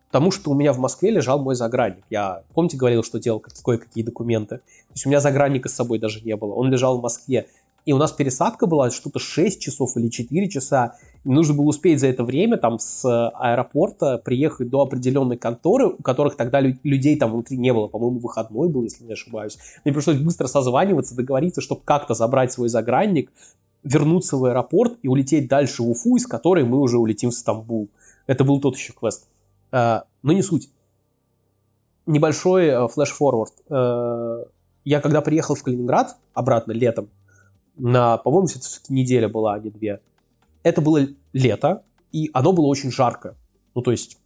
потому что у меня в Москве лежал мой загранник. Я, помните, говорил, что делал кое-какие документы? То есть у меня загранника с собой даже не было. Он лежал в Москве. И у нас пересадка была что-то 6 часов или 4 часа. И нужно было успеть за это время там с аэропорта приехать до определенной конторы, у которых тогда людей там внутри не было. По-моему, выходной был, если не ошибаюсь. Мне пришлось быстро созваниваться, договориться, чтобы как-то забрать свой загранник, вернуться в аэропорт и улететь дальше в Уфу, из которой мы уже улетим в Стамбул. Это был тот еще квест. Э, но не суть. Небольшой э, флеш-форвард. Э, я когда приехал в Калининград обратно летом, на, по-моему, все-таки неделя была, а не две, это было лето, и оно было очень жарко. Ну, то есть,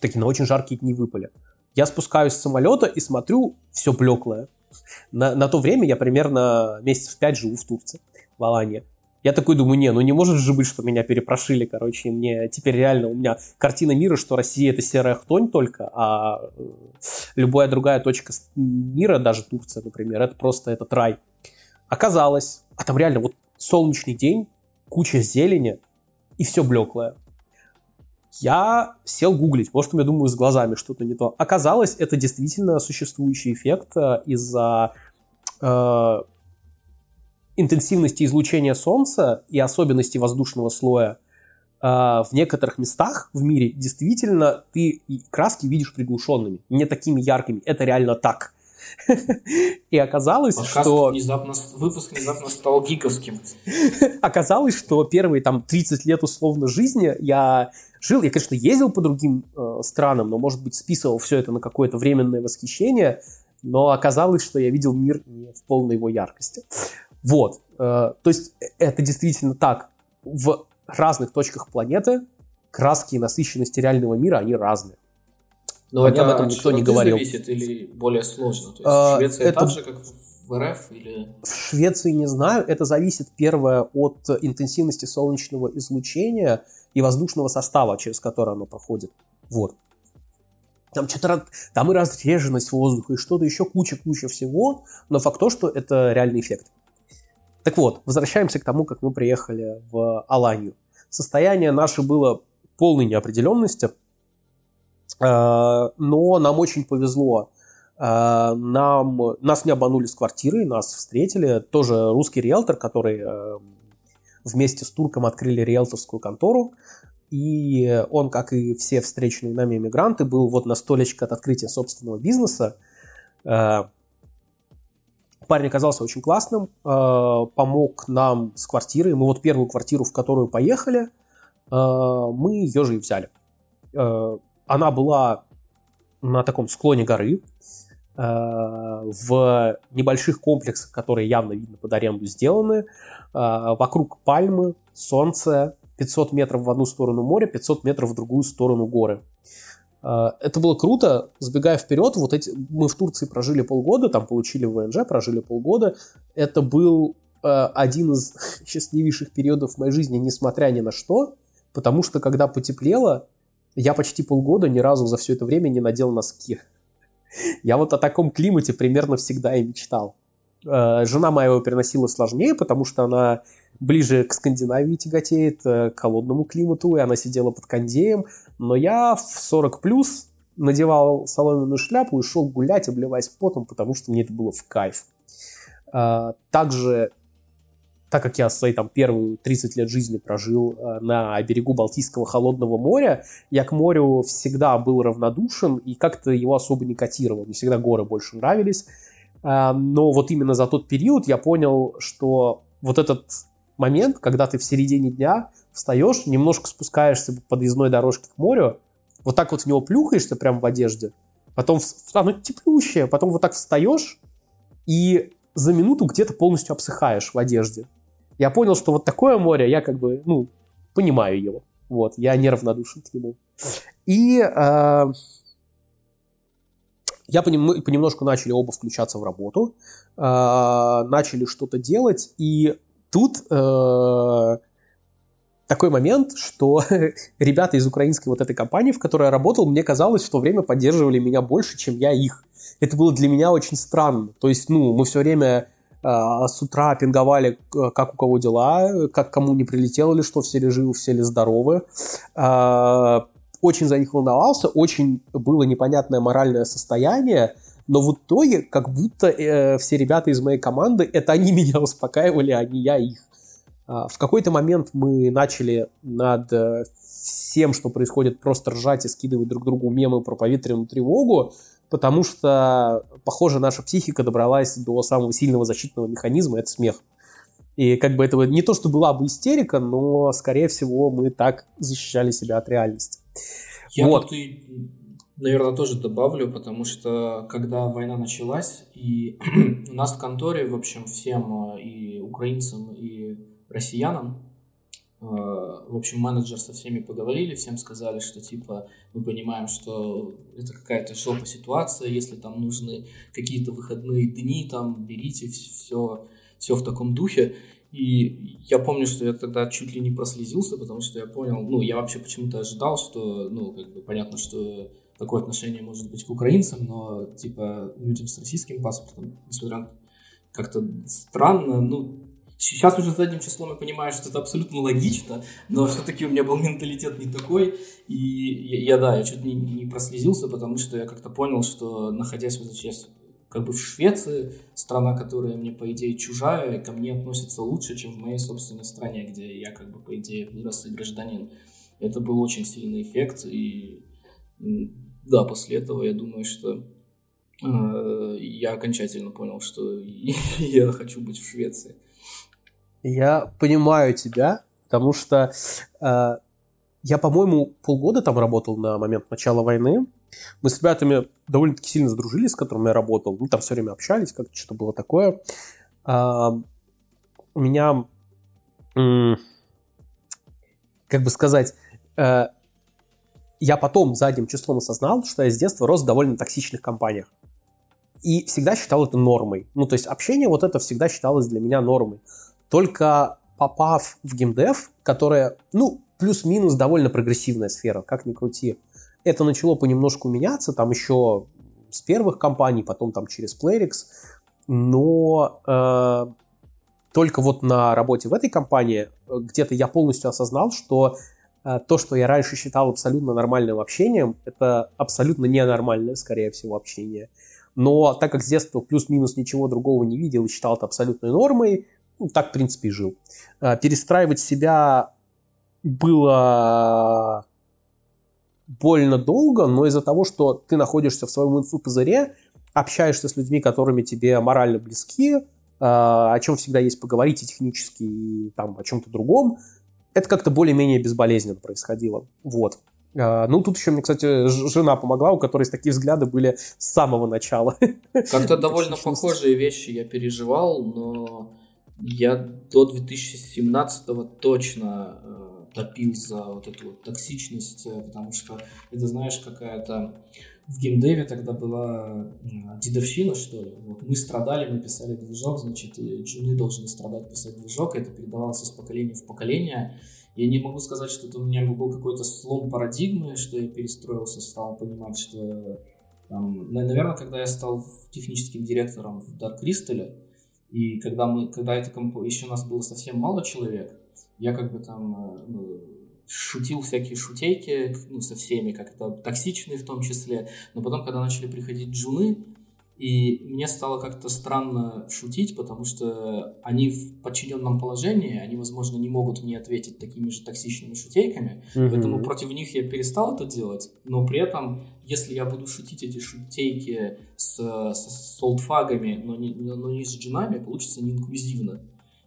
такие на очень жаркие дни выпали. Я спускаюсь с самолета и смотрю, все блеклое. На, на то время я примерно месяцев пять живу в Турции, в. Я такой думаю, не, ну не может же быть, что меня перепрошили, короче, и мне теперь реально, у меня картина мира, что Россия это серая хтонь только, а э, любая другая точка мира, даже Турция, например, это просто этот рай. Оказалось, а там реально вот солнечный день, куча зелени и все блеклое. Я сел гуглить, может, я думаю, с глазами что-то не то. Оказалось, это действительно существующий эффект э, из-за э, интенсивности излучения Солнца и особенностей воздушного слоя э, в некоторых местах в мире действительно ты краски видишь приглушенными, не такими яркими. Это реально так. *laughs* И оказалось, Подкаст что... Внезапно, выпуск внезапно стал гиковским. *laughs* Оказалось, что первые там 30 лет условно жизни я жил, я, конечно, ездил по другим э, странам, но, может быть, списывал все это на какое-то временное восхищение, но оказалось, что я видел мир не в полной его яркости. Вот. Э, то есть э, это действительно так. В разных точках планеты краски и насыщенность реального мира, они разные. Но Хотя это об этом никто не говорил. зависит или более сложно? То есть а, Швеция это... так же, как в РФ? Или... В Швеции не знаю. Это зависит, первое, от интенсивности солнечного излучения и воздушного состава, через который оно проходит. Вот. Там что-то там и разреженность воздуха, и что-то еще куча-куча всего, но факт то, что это реальный эффект. Так вот, возвращаемся к тому, как мы приехали в Аланию. Состояние наше было полной неопределенности, Э, но нам очень повезло. Э, нам, нас не обманули с квартирой, нас встретили. Тоже русский риэлтор, который э, вместе с турком открыли риэлторскую контору. И он, как и все встреченные нами иммигранты, был вот на столечке от открытия собственного бизнеса. Парень оказался очень классным, помог нам с квартирой. Мы вот первую квартиру, в которую поехали, мы ее же и взяли она была на таком склоне горы, э, в небольших комплексах, которые явно видно под аренду сделаны, э, вокруг пальмы, солнце, 500 метров в одну сторону моря, 500 метров в другую сторону горы. Э, это было круто. Сбегая вперед, вот эти, мы в Турции прожили полгода, там получили ВНЖ, прожили полгода. Это был один из *laughs* счастливейших периодов в моей жизни, несмотря ни на что, потому что когда потеплело, я почти полгода ни разу за все это время не надел носки. *laughs* Я вот о таком климате примерно всегда и мечтал. Э, жена моя его переносила сложнее, потому что она ближе к Скандинавии тяготеет, э, к холодному климату, и она сидела под кондеем. Но я в 40 плюс надевал соломенную шляпу и шел гулять, обливаясь потом, потому что мне это было в кайф. Э, также так как я свои там первые 30 лет жизни прожил э, на берегу Балтийского холодного моря, я к морю всегда был равнодушен и как-то его особо не котировал. Мне всегда горы больше нравились. Э, но вот именно за тот период я понял, что вот этот момент, когда ты в середине дня встаешь, немножко спускаешься по подъездной дорожке к морю, вот так вот в него плюхаешься прямо в одежде, потом, оно теплющее, потом вот так встаешь и за минуту где-то полностью обсыхаешь в одежде я понял, что вот такое море, я как бы, ну, понимаю его. Вот, я неравнодушен к нему. И э, я понем, понемножку начали оба включаться в работу, э, начали что-то делать, и тут э, такой момент, что *laughs* ребята из украинской вот этой компании, в которой я работал, мне казалось, в то время поддерживали меня больше, чем я их. Это было для меня очень странно. То есть, ну, мы все время а, с утра пинговали, как у кого дела, как кому не прилетело ли что, все ли живы, все ли здоровы. Очень за них волновался, очень было непонятное моральное состояние, но в итоге как будто э, все ребята из моей команды, *laughs* это они меня успокаивали, а не я их. А, в какой-то момент мы начали над э, всем, что происходит, просто ржать и скидывать друг другу мемы про поветренную тревогу, потому что, похоже, наша психика добралась до самого сильного защитного механизма, это смех. И как бы это не то, что была бы истерика, но, скорее всего, мы так защищали себя от реальности. Я вот. тут и, наверное, тоже добавлю, потому что когда война началась, и *clears throat* у нас в конторе, в общем, всем э, и украинцам, и россиянам, э, в общем, менеджер со всеми поговорили, всем сказали, что типа мы понимаем, что это какая-то жопа ситуация, если там нужны какие-то выходные дни, там берите все, все в таком духе. И я помню, что я тогда чуть ли не прослезился, потому что я понял, ну, я вообще почему-то ожидал, что, ну, как бы понятно, что такое отношение может быть к украинцам, но, типа, людям с российским паспортом, несмотря на как-то странно, ну, Сейчас уже задним числом я понимаю, что это абсолютно логично, но все-таки у меня был менталитет не такой. И я, я да, я чуть не, не прослезился, потому что я как-то понял, что находясь вот сейчас как бы в Швеции, страна, которая мне, по идее, чужая, ко мне относится лучше, чем в моей собственной стране, где я, как бы, по идее, вырос и гражданин. Это был очень сильный эффект, и да, после этого я думаю, что э, я окончательно понял, что *laughs* я хочу быть в Швеции. Я понимаю тебя, потому что э, я, по-моему, полгода там работал на момент начала войны, мы с ребятами довольно-таки сильно сдружились, с которыми я работал. Мы там все время общались, как что-то было такое. А, у меня, как бы сказать, э, я потом задним числом осознал, что я с детства рос в довольно токсичных компаниях. И всегда считал это нормой. Ну, то есть общение вот это всегда считалось для меня нормой. Только попав в геймдев, которая, ну, плюс-минус довольно прогрессивная сфера, как ни крути, это начало понемножку меняться, там еще с первых компаний, потом там через Playrix, но э, только вот на работе в этой компании э, где-то я полностью осознал, что то, что я раньше считал абсолютно нормальным общением, это абсолютно ненормальное, скорее всего, общение. Но так как с детства плюс-минус ничего другого не видел и считал это абсолютной нормой, ну, так, в принципе, и жил. Э, перестраивать себя было больно долго, но из-за того, что ты находишься в своем инфопузыре, общаешься с людьми, которыми тебе морально близки, э, о чем всегда есть поговорить и технически, и там о чем-то другом, это как-то более-менее безболезненно происходило. Вот. Uh, ну, тут еще мне, кстати, жена помогла, у которой такие взгляды были с самого начала. *laughs* Как-то довольно похожие вещи я переживал, но я до 2017 точно э, топил за вот эту вот токсичность, э, потому что это, знаешь, какая-то в геймдеве тогда была дедовщина, что ли. Вот мы страдали, мы писали движок, значит, джуны должны страдать, писать движок, это передавалось из поколения в поколение. Я не могу сказать, что это у меня был какой-то слом парадигмы, что я перестроился, стал понимать, что там, наверное, когда я стал техническим директором в Dark Crystal, и когда мы, когда это комп... еще нас было совсем мало человек, я как бы там э, ну, шутил всякие шутейки, ну, со всеми, как это токсичные в том числе. Но потом, когда начали приходить джуны, и мне стало как-то странно шутить, потому что они в подчиненном положении, они, возможно, не могут мне ответить такими же токсичными шутейками, mm-hmm. поэтому против них я перестал это делать, но при этом, если я буду шутить эти шутейки с, с, с олдфагами, но не, но не с джинами, получится неинклюзивно.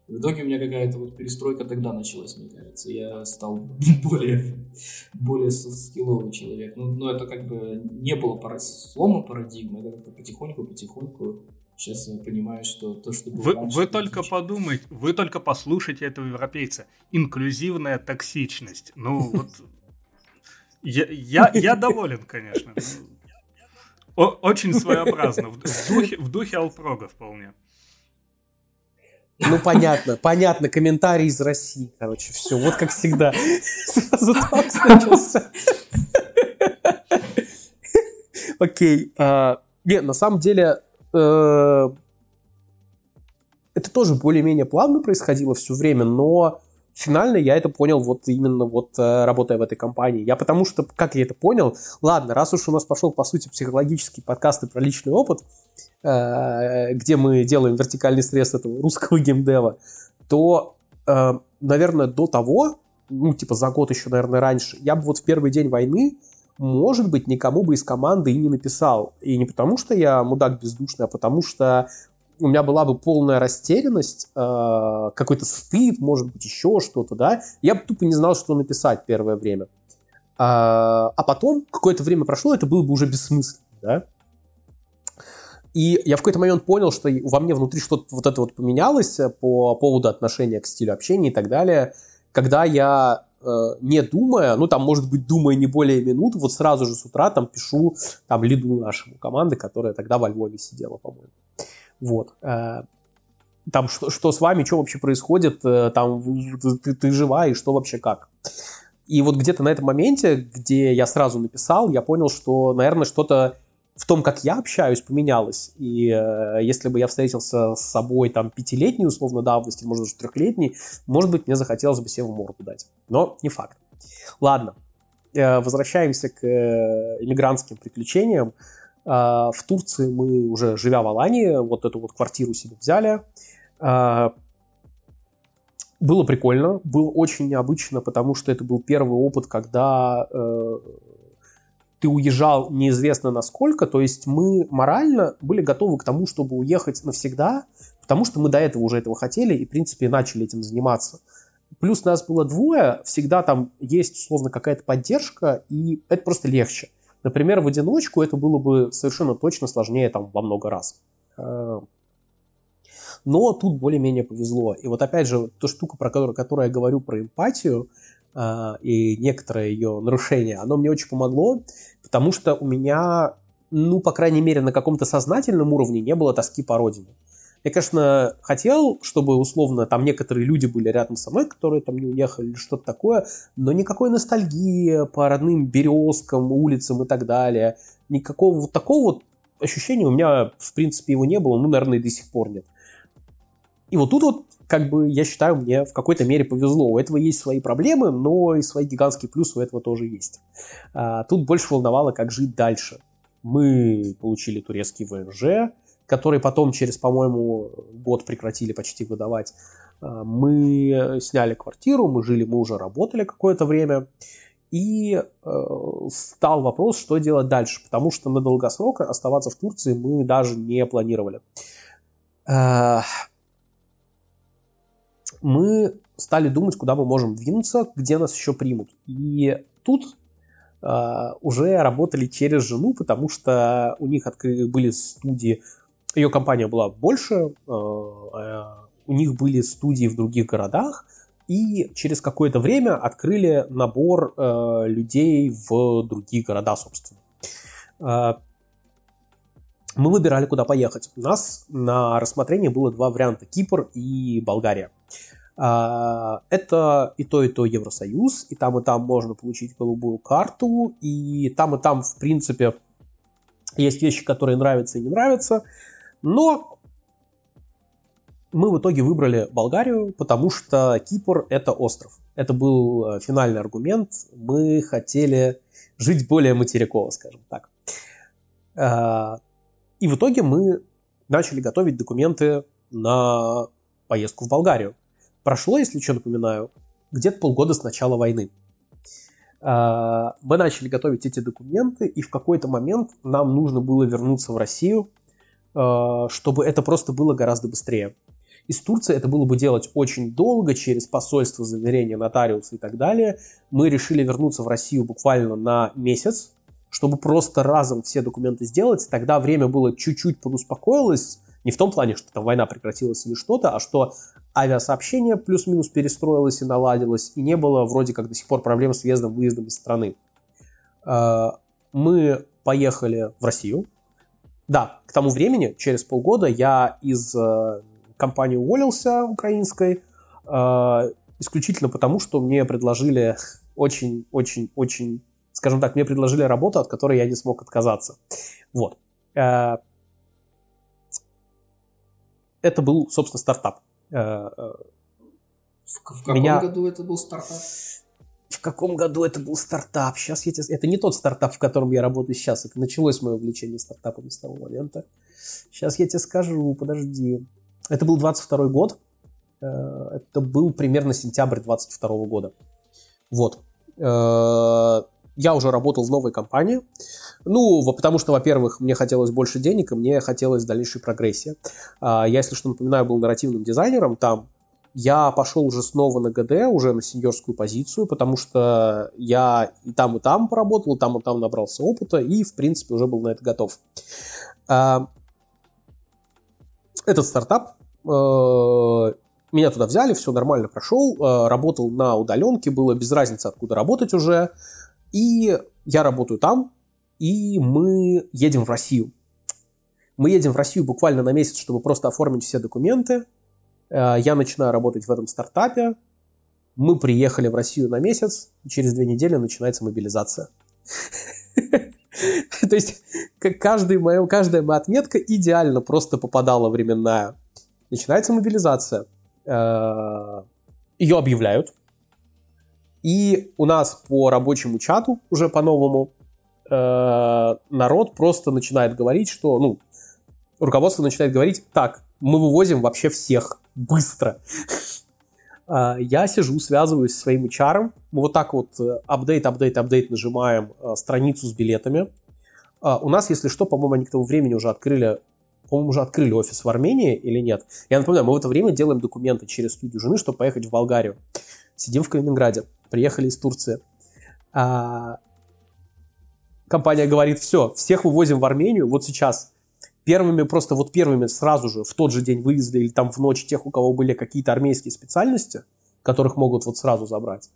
В итоге у меня какая-то вот перестройка тогда началась, мне кажется. Я стал *laughs* более, более скилловый человек. Ну, но это как бы не было пара... слома парадигмы, это как-то потихоньку-потихоньку Сейчас я понимаю, что то, что было Вы, раньше, вы только отлично. подумайте, вы только послушайте этого европейца. Инклюзивная токсичность. Ну, вот... *laughs* Я, я, я доволен, конечно. *laughs* О, очень своеобразно. В, в духе, в духе Алпрога вполне. Ну, понятно, понятно, комментарий из России, короче, все, вот как всегда. Сразу так начался. Окей. А, не, на самом деле, э, это тоже более-менее плавно происходило все время, но финально я это понял вот именно вот э, работая в этой компании. Я потому что, как я это понял, ладно, раз уж у нас пошел, по сути, психологический подкаст про личный опыт, где мы делаем вертикальный срез этого русского геймдева, то, э, наверное, до того, ну, типа за год еще, наверное, раньше, я бы вот в первый день войны, может быть, никому бы из команды и не написал. И не потому, что я мудак бездушный, а потому что у меня была бы полная растерянность, э, какой-то стыд, может быть, еще что-то, да, я бы тупо не знал, что написать первое время. А, а потом, какое-то время прошло, это было бы уже бессмысленно, да. И я в какой-то момент понял, что во мне внутри что-то вот это вот поменялось по поводу отношения к стилю общения и так далее, когда я э, не думая, ну там, может быть, думая не более минуты, вот сразу же с утра там пишу там лиду нашему команды, которая тогда во Львове сидела, по-моему. Вот. Э, там что, что с вами, что вообще происходит, э, там ты, ты жива и что вообще как. И вот где-то на этом моменте, где я сразу написал, я понял, что, наверное, что-то в том, как я общаюсь, поменялось. И э, если бы я встретился с собой там пятилетней условно давности, может даже трехлетней, может быть, мне захотелось бы себе в морду дать. Но не факт. Ладно, э, возвращаемся к э, приключениям. Э, в Турции мы уже, живя в Алании, вот эту вот квартиру себе взяли. Э, было прикольно, было очень необычно, потому что это был первый опыт, когда э, ты уезжал неизвестно насколько, то есть мы морально были готовы к тому, чтобы уехать навсегда, потому что мы до этого уже этого хотели и, в принципе, начали этим заниматься. Плюс нас было двое, всегда там есть, условно, какая-то поддержка, и это просто легче. Например, в одиночку это было бы совершенно точно сложнее там во много раз. Э, но тут более-менее повезло. И вот опять же, та штука, про которую, которую я говорю про эмпатию, и некоторое ее нарушение, оно мне очень помогло, потому что у меня, ну, по крайней мере, на каком-то сознательном уровне не было тоски по родине. Я, конечно, хотел, чтобы, условно, там некоторые люди были рядом со мной, которые там не уехали или что-то такое, но никакой ностальгии по родным березкам, улицам и так далее, никакого вот такого вот ощущения у меня, в принципе, его не было, ну, наверное, и до сих пор нет. И вот тут вот, как бы, я считаю, мне в какой-то мере повезло. У этого есть свои проблемы, но и свои гигантские плюсы у этого тоже есть. А, тут больше волновало, как жить дальше. Мы получили турецкий ВНЖ, который потом через, по-моему, год прекратили почти выдавать. А, мы сняли квартиру, мы жили, мы уже работали какое-то время. И э, стал вопрос, что делать дальше, потому что на долгосрок оставаться в Турции мы даже не планировали. Э, мы стали думать, куда мы можем двинуться, где нас еще примут. И тут э, уже работали через жену, потому что у них открыли, были студии, ее компания была больше, э, э, у них были студии в других городах, и через какое-то время открыли набор э, людей в другие города, собственно. Э, мы выбирали, куда поехать. У нас на рассмотрении было два варианта – Кипр и Болгария. А, это и то, и то Евросоюз, и там, и там можно получить голубую карту, и там, и там, в принципе, есть вещи, которые нравятся и не нравятся, но мы в итоге выбрали Болгарию, потому что Кипр – это остров. Это был э, финальный аргумент. Мы хотели жить более материково, скажем так. А, и в итоге мы начали готовить документы на поездку в Болгарию. Прошло, если что, напоминаю, где-то полгода с начала войны. А, мы начали готовить эти документы, и в какой-то момент нам нужно было вернуться в Россию, а, чтобы это просто было гораздо быстрее. Из Турции это было бы делать очень долго, через посольство, заверение, нотариуса и так далее. Мы решили вернуться в Россию буквально на месяц, чтобы просто разом все документы сделать. Тогда время было чуть-чуть подуспокоилось, не в том плане, что там война прекратилась или что-то, а что авиасообщение плюс-минус перестроилось и наладилось, и не было вроде как до сих пор проблем с въездом, выездом из страны. А, мы поехали в Россию. Да, к тому времени, через полгода, я из э, компании уволился украинской, а, исключительно потому, что мне предложили очень-очень-очень, скажем так, мне предложили работу, от которой я не смог отказаться. Вот. А, это был, собственно, стартап. Э, э, в, каком Меня... году это был стартап? В каком году это был стартап? Сейчас я тебе... Это не тот стартап, в котором я работаю сейчас. Это началось мое увлечение стартапами с того момента. Сейчас я тебе скажу, подожди. Это был 22 год. Э, это был примерно сентябрь 22 года. Вот. Я уже работал в новой компании. Ну, потому что, во-первых, мне хотелось больше денег, и мне хотелось дальнейшей прогрессии. Я, если что, напоминаю, был нарративным дизайнером там. Я пошел уже снова на ГД, уже на сеньорскую позицию, потому что я и там, и там поработал, и там, и там набрался опыта, и, в принципе, уже был на это готов. Этот стартап меня туда взяли, все нормально прошел, э, работал на удаленке, было без разницы, откуда работать уже. И я работаю там, и мы едем в Россию. Мы едем в Россию буквально на месяц, чтобы просто оформить все документы. Э, я начинаю работать в этом стартапе. Мы приехали в Россию на месяц, и через две недели начинается мобилизация. *laughs* То есть каждая моя, отметка идеально просто попадала временная. Начинается мобилизация. Э, ее объявляют. И у нас по рабочему чату, уже по-новому, э, народ просто начинает говорить, что, ну, руководство начинает говорить, так, мы вывозим вообще всех быстро. Э, я сижу, связываюсь с своим HR, мы вот так вот апдейт, апдейт, апдейт нажимаем страницу с билетами. У нас, если что, по-моему, они к тому времени уже открыли по-моему, уже открыли офис в Армении или нет. Я напоминаю, мы в это время делаем документы через студию жены, чтобы поехать в Болгарию. Сидим в Калининграде, приехали из Турции. А... Компания говорит, все, всех вывозим в Армению, вот сейчас первыми, просто вот первыми сразу же в тот же день вывезли или там в ночь тех, у кого были какие-то армейские специальности, которых могут вот сразу забрать.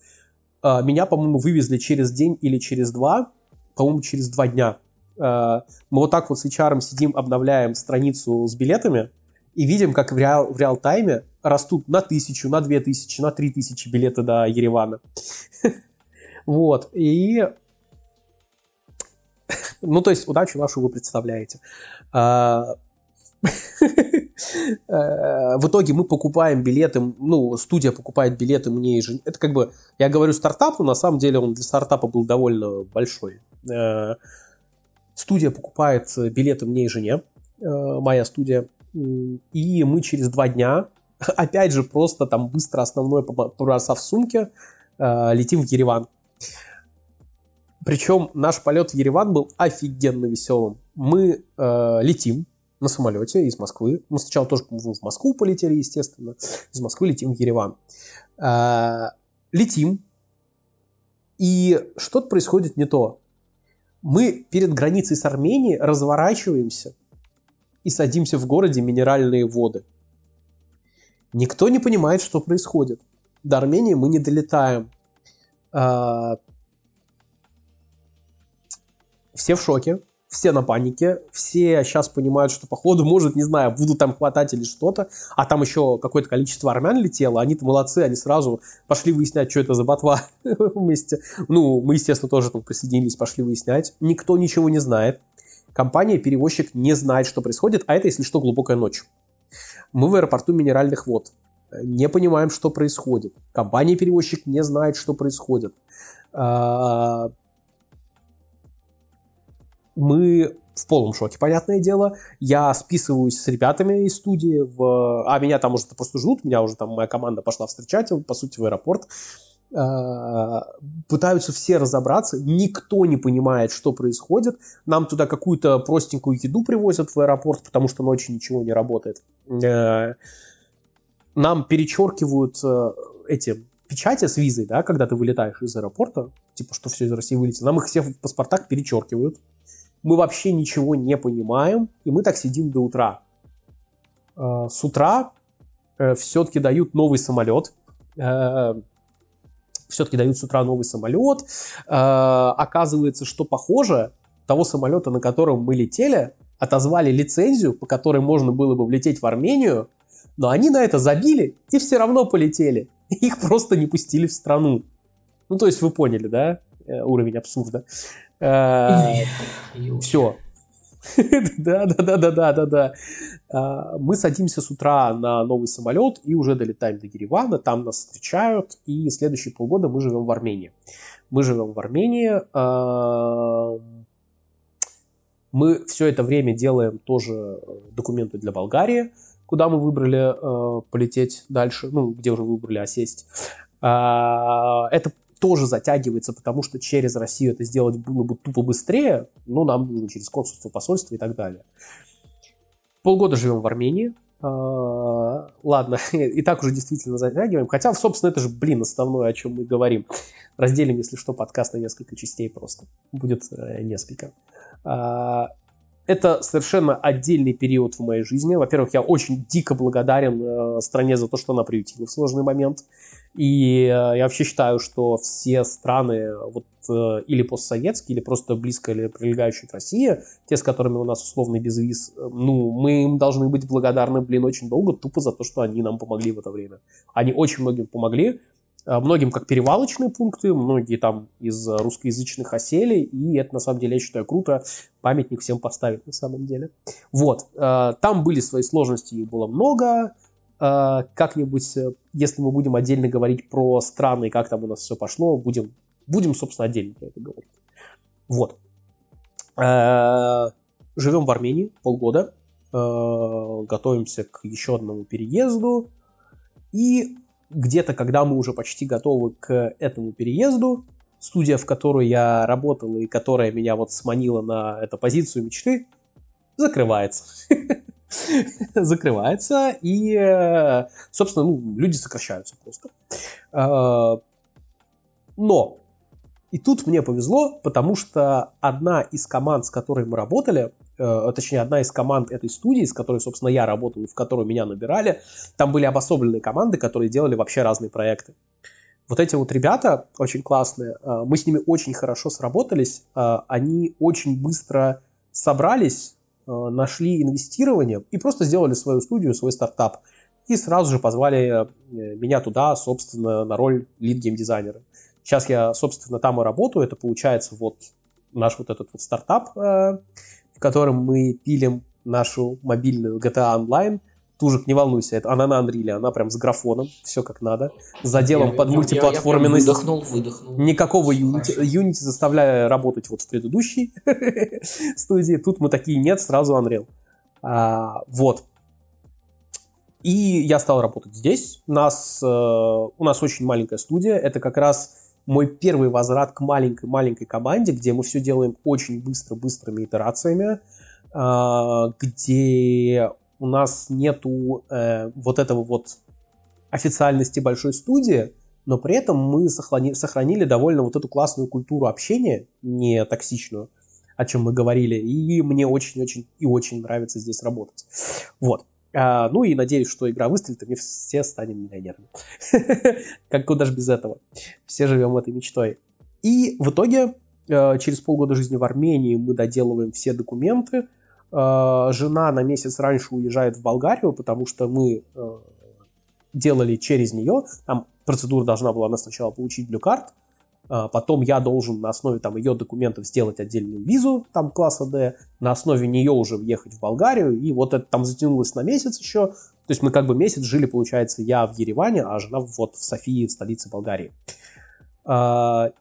А, меня, по-моему, вывезли через день или через два, по-моему, через два дня. Э, мы вот так вот с HR сидим, обновляем страницу с билетами и видим, как в, реал, в реал-тайме растут на тысячу, на две тысячи, на три тысячи билеты до Еревана. *laughs* Вот, и... *laughs* Ну, то есть, удачу нашу вы представляете. А, *laughs* э, в итоге мы покупаем билеты, ну, студия покупает билеты мне и жене. Это как бы, я говорю стартап, но на самом деле он для стартапа был довольно большой. Э, Студия покупает билеты мне и жене, э, моя студия, и мы через два дня, *laughs* опять же, просто там быстро основное побросав в сумке, э, летим в Ереван. Причем наш полет в Ереван был офигенно веселым. Мы э, летим на самолете из Москвы. Мы сначала тоже в Москву полетели, естественно. Из Москвы летим в Ереван. Э, летим. И что-то происходит не то мы перед границей с Арменией разворачиваемся и садимся в городе Минеральные воды. Никто не понимает, что происходит. До Армении мы не долетаем. А, все в шоке все на панике, все сейчас понимают, что походу, может, не знаю, будут там хватать или что-то, а там еще какое-то количество армян летело, они-то молодцы, они сразу пошли выяснять, что это за ботва *laughs* вместе. Ну, мы, естественно, тоже там присоединились, пошли выяснять. Никто ничего не знает. Компания-перевозчик не знает, что происходит, а это, если что, глубокая ночь. Мы в аэропорту минеральных вод. Не понимаем, что происходит. Компания-перевозчик не знает, что происходит а, мы в полном шоке, понятное дело. Я списываюсь с ребятами из студии, в... а меня там уже просто ждут, меня уже там моя команда пошла встречать, по сути, в аэропорт. А, пытаются все разобраться, никто не понимает, что происходит. Нам туда какую-то простенькую еду привозят в аэропорт, потому что ночью ничего не работает. Э, нам перечеркивают э, эти печати с визой, да, когда ты вылетаешь из аэропорта, типа, что все из России вылетело, нам их все в паспортах перечеркивают мы вообще ничего не понимаем, и мы так сидим до утра. Э, с утра э, все-таки дают новый самолет, э, все-таки дают с утра новый самолет. Оказывается, что похоже, того самолета, на котором мы летели, отозвали лицензию, по которой можно было бы влететь в Армению, но они на это забили и все равно полетели. *laughs* Их просто не пустили в страну. Ну, то есть вы поняли, да, уровень абсурда. Э, Все. *laughs* Да, да, да, да, да, да. А, мы садимся с утра на новый самолет и уже долетаем до Еревана, там нас встречают, и следующие полгода мы живем в Армении. Мы живем в Армении. А, мы все это время делаем тоже документы для Болгарии, куда мы выбрали э, полететь дальше, ну, где уже выбрали осесть. А, это тоже затягивается, потому что через Россию это сделать было бы тупо быстрее, но нам нужно через консульство, посольство и так далее. Полгода живем в Армении, а, ладно, *laughs* и так уже действительно затягиваем. Хотя, собственно, это же, блин, основное, о чем мы говорим. Разделим, если что, подкаст на несколько частей просто. Будет э, несколько. А, это совершенно отдельный период в моей жизни. Во-первых, я очень дико благодарен э, стране за то, что она приютила в сложный момент. И э, я вообще считаю, что все страны вот, э, или постсоветские, или просто близко или прилегающие к России, те, с которыми у нас условный безвиз, э, ну, мы им должны быть благодарны, блин, очень долго, тупо за то, что они нам помогли в это время. Они очень многим помогли, многим как перевалочные пункты, многие там из русскоязычных осели, и это на самом деле, я считаю, круто, памятник всем поставить на самом деле. Вот, там были свои сложности, их было много, как-нибудь, если мы будем отдельно говорить про страны, как там у нас все пошло, будем, будем собственно, отдельно про это говорить. Вот. Живем в Армении полгода, готовимся к еще одному переезду, и где-то, когда мы уже почти готовы к этому переезду, студия, в которой я работал и которая меня вот сманила на эту позицию мечты, закрывается. *laughs* *laughs* закрывается, и, собственно, ну, люди сокращаются просто. А, но и тут мне повезло, потому что одна из команд, с которой мы работали, э, точнее, одна из команд этой студии, с которой, собственно, я работал в которую меня набирали, там были обособленные команды, которые делали вообще разные проекты. Вот эти вот ребята очень классные, э, мы с ними очень хорошо сработались, э, они очень быстро собрались, э, нашли инвестирование и просто сделали свою студию, свой стартап. И сразу же позвали э, меня туда, собственно, на роль лид-геймдизайнера. Сейчас я, собственно, там и работаю. Это получается вот наш вот этот вот стартап, э, в котором мы пилим нашу мобильную GTA Online. Тужик, не волнуйся, это она на Unreal, она прям с графоном, все как надо, с заделом я, под я, мультиплатформенность. Я, я выдохнул, выдохнул. Никакого Unity, Unity заставляя работать вот в предыдущей *laughs* студии. Тут мы такие, нет, сразу Unreal. А, вот. И я стал работать здесь. Нас, э, у нас очень маленькая студия. Это как раз мой первый возврат к маленькой-маленькой команде, где мы все делаем очень быстро, быстрыми итерациями, а, где у нас нету э, вот этого вот официальности большой студии, но при этом мы сохрани, сохранили довольно вот эту классную культуру общения, не токсичную, о чем мы говорили, и мне очень-очень и очень нравится здесь работать. Вот. А, ну и надеюсь, что игра выстрелит, и мы все станем миллионерами. *laughs* Как куда же без этого? Все живем этой мечтой. И в итоге, э, через полгода жизни в Армении мы доделываем все документы. Э, жена на месяц раньше уезжает в Болгарию, потому что мы э, делали через нее. Там процедура должна была она сначала получить Card, а, потом я должен на основе там, ее документов сделать отдельную визу там, класса D, на основе нее уже въехать в Болгарию, и вот это там затянулось на месяц еще. То есть мы как бы месяц жили, получается, я в Ереване, а жена вот в Софии, в столице Болгарии. Но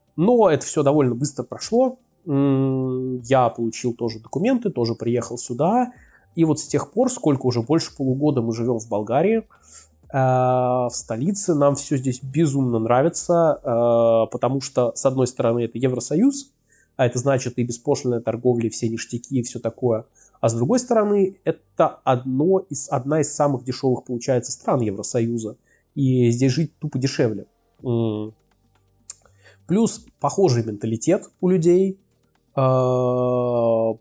это все довольно быстро прошло. Я получил тоже документы, тоже приехал сюда. И вот с тех пор, сколько уже больше полугода мы живем в Болгарии, Э, в столице. Нам все здесь безумно нравится, э, потому что, с одной стороны, это Евросоюз, а это значит и беспошлинная торговля, и все ништяки, и все такое. А с другой стороны, это одно из, одна из самых дешевых, получается, стран Евросоюза. И здесь жить тупо дешевле. Плюс похожий менталитет у людей. Э,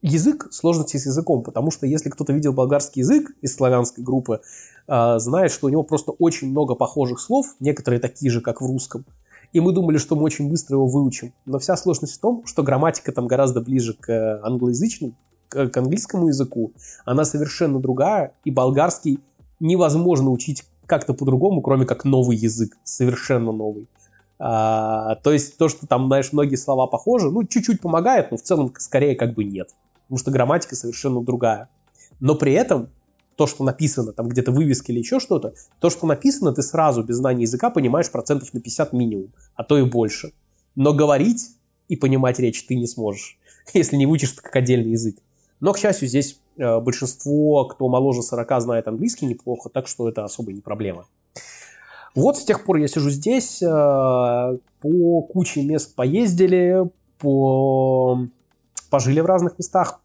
язык, сложности с языком, потому что если кто-то видел болгарский язык из славянской группы, э, знает, что у него просто очень много похожих слов, некоторые такие же, как в русском, и мы думали, что мы очень быстро его выучим. Но вся сложность в том, что грамматика там гораздо ближе к англоязычному, к английскому языку, она совершенно другая, и болгарский невозможно учить как-то по-другому, кроме как новый язык, совершенно новый. А, то есть то, что там, знаешь, многие слова похожи, ну, чуть-чуть помогает, но в целом скорее как бы нет потому что грамматика совершенно другая. Но при этом то, что написано, там где-то вывески или еще что-то, то, что написано, ты сразу без знания языка понимаешь процентов на 50 минимум, а то и больше. Но говорить и понимать речь ты не сможешь, *laughs* если не выучишь как отдельный язык. Но, к счастью, здесь э, большинство, кто моложе 40, знает английский неплохо, так что это особо не проблема. Вот с тех пор я сижу здесь, по куче мест поездили, по... пожили в разных местах,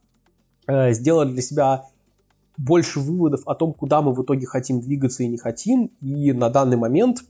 сделали для себя больше выводов о том, куда мы в итоге хотим двигаться и не хотим. И на данный момент,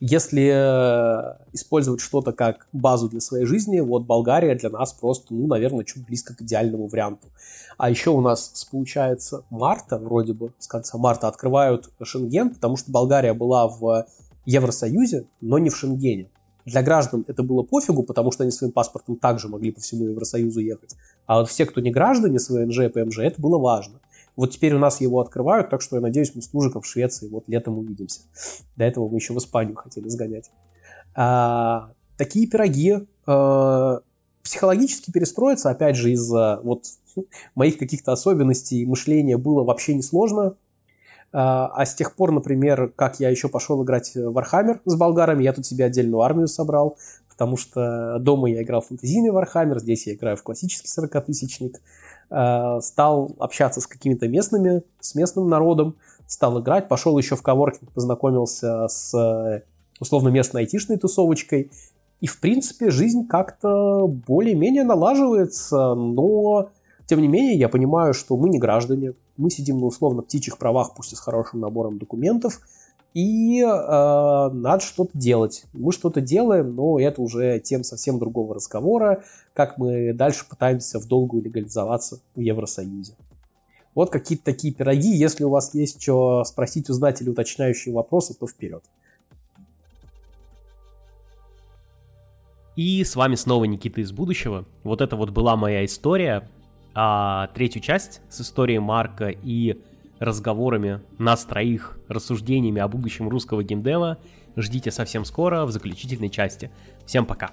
если э, использовать что-то как базу для своей жизни, вот Болгария для нас просто, ну, наверное, чуть близко к идеальному варианту. А еще у нас, получается, марта, вроде бы, с конца марта открывают Шенген, потому что Болгария была в Евросоюзе, но не в Шенгене. Для граждан это было пофигу, потому что они своим паспортом также могли по всему Евросоюзу ехать. А вот все, кто не граждане с ВНЖ и ПМЖ, это было важно. Вот теперь у нас его открывают, так что я надеюсь, мы с Лужиком в Швеции вот летом увидимся. До этого мы еще в Испанию хотели сгонять. А, такие пироги а, психологически перестроиться, опять же, из-за вот *laughs* моих каких-то особенностей мышления было вообще несложно. А, а с тех пор, например, как я еще пошел играть в Warhammer с болгарами, я тут себе отдельную армию собрал, потому что дома я играл в фэнтезийный Warhammer, здесь я играю в классический 40-тысячник. А, стал общаться с какими-то местными, с местным народом, стал играть, пошел еще в коворкинг, познакомился с условно местной айтишной тусовочкой. И, в принципе, жизнь как-то более-менее налаживается, но тем не менее, я понимаю, что мы не граждане, мы сидим на условно птичьих правах, пусть и с хорошим набором документов, и э, надо что-то делать. Мы что-то делаем, но это уже тем совсем другого разговора, как мы дальше пытаемся в долгую легализоваться в Евросоюзе. Вот какие-то такие пироги. Если у вас есть что спросить, узнать или уточняющие вопросы, то вперед. И с вами снова Никита из будущего. Вот это вот была моя история а третью часть с историей Марка и разговорами нас троих, рассуждениями о будущем русского геймдева ждите совсем скоро в заключительной части. Всем пока!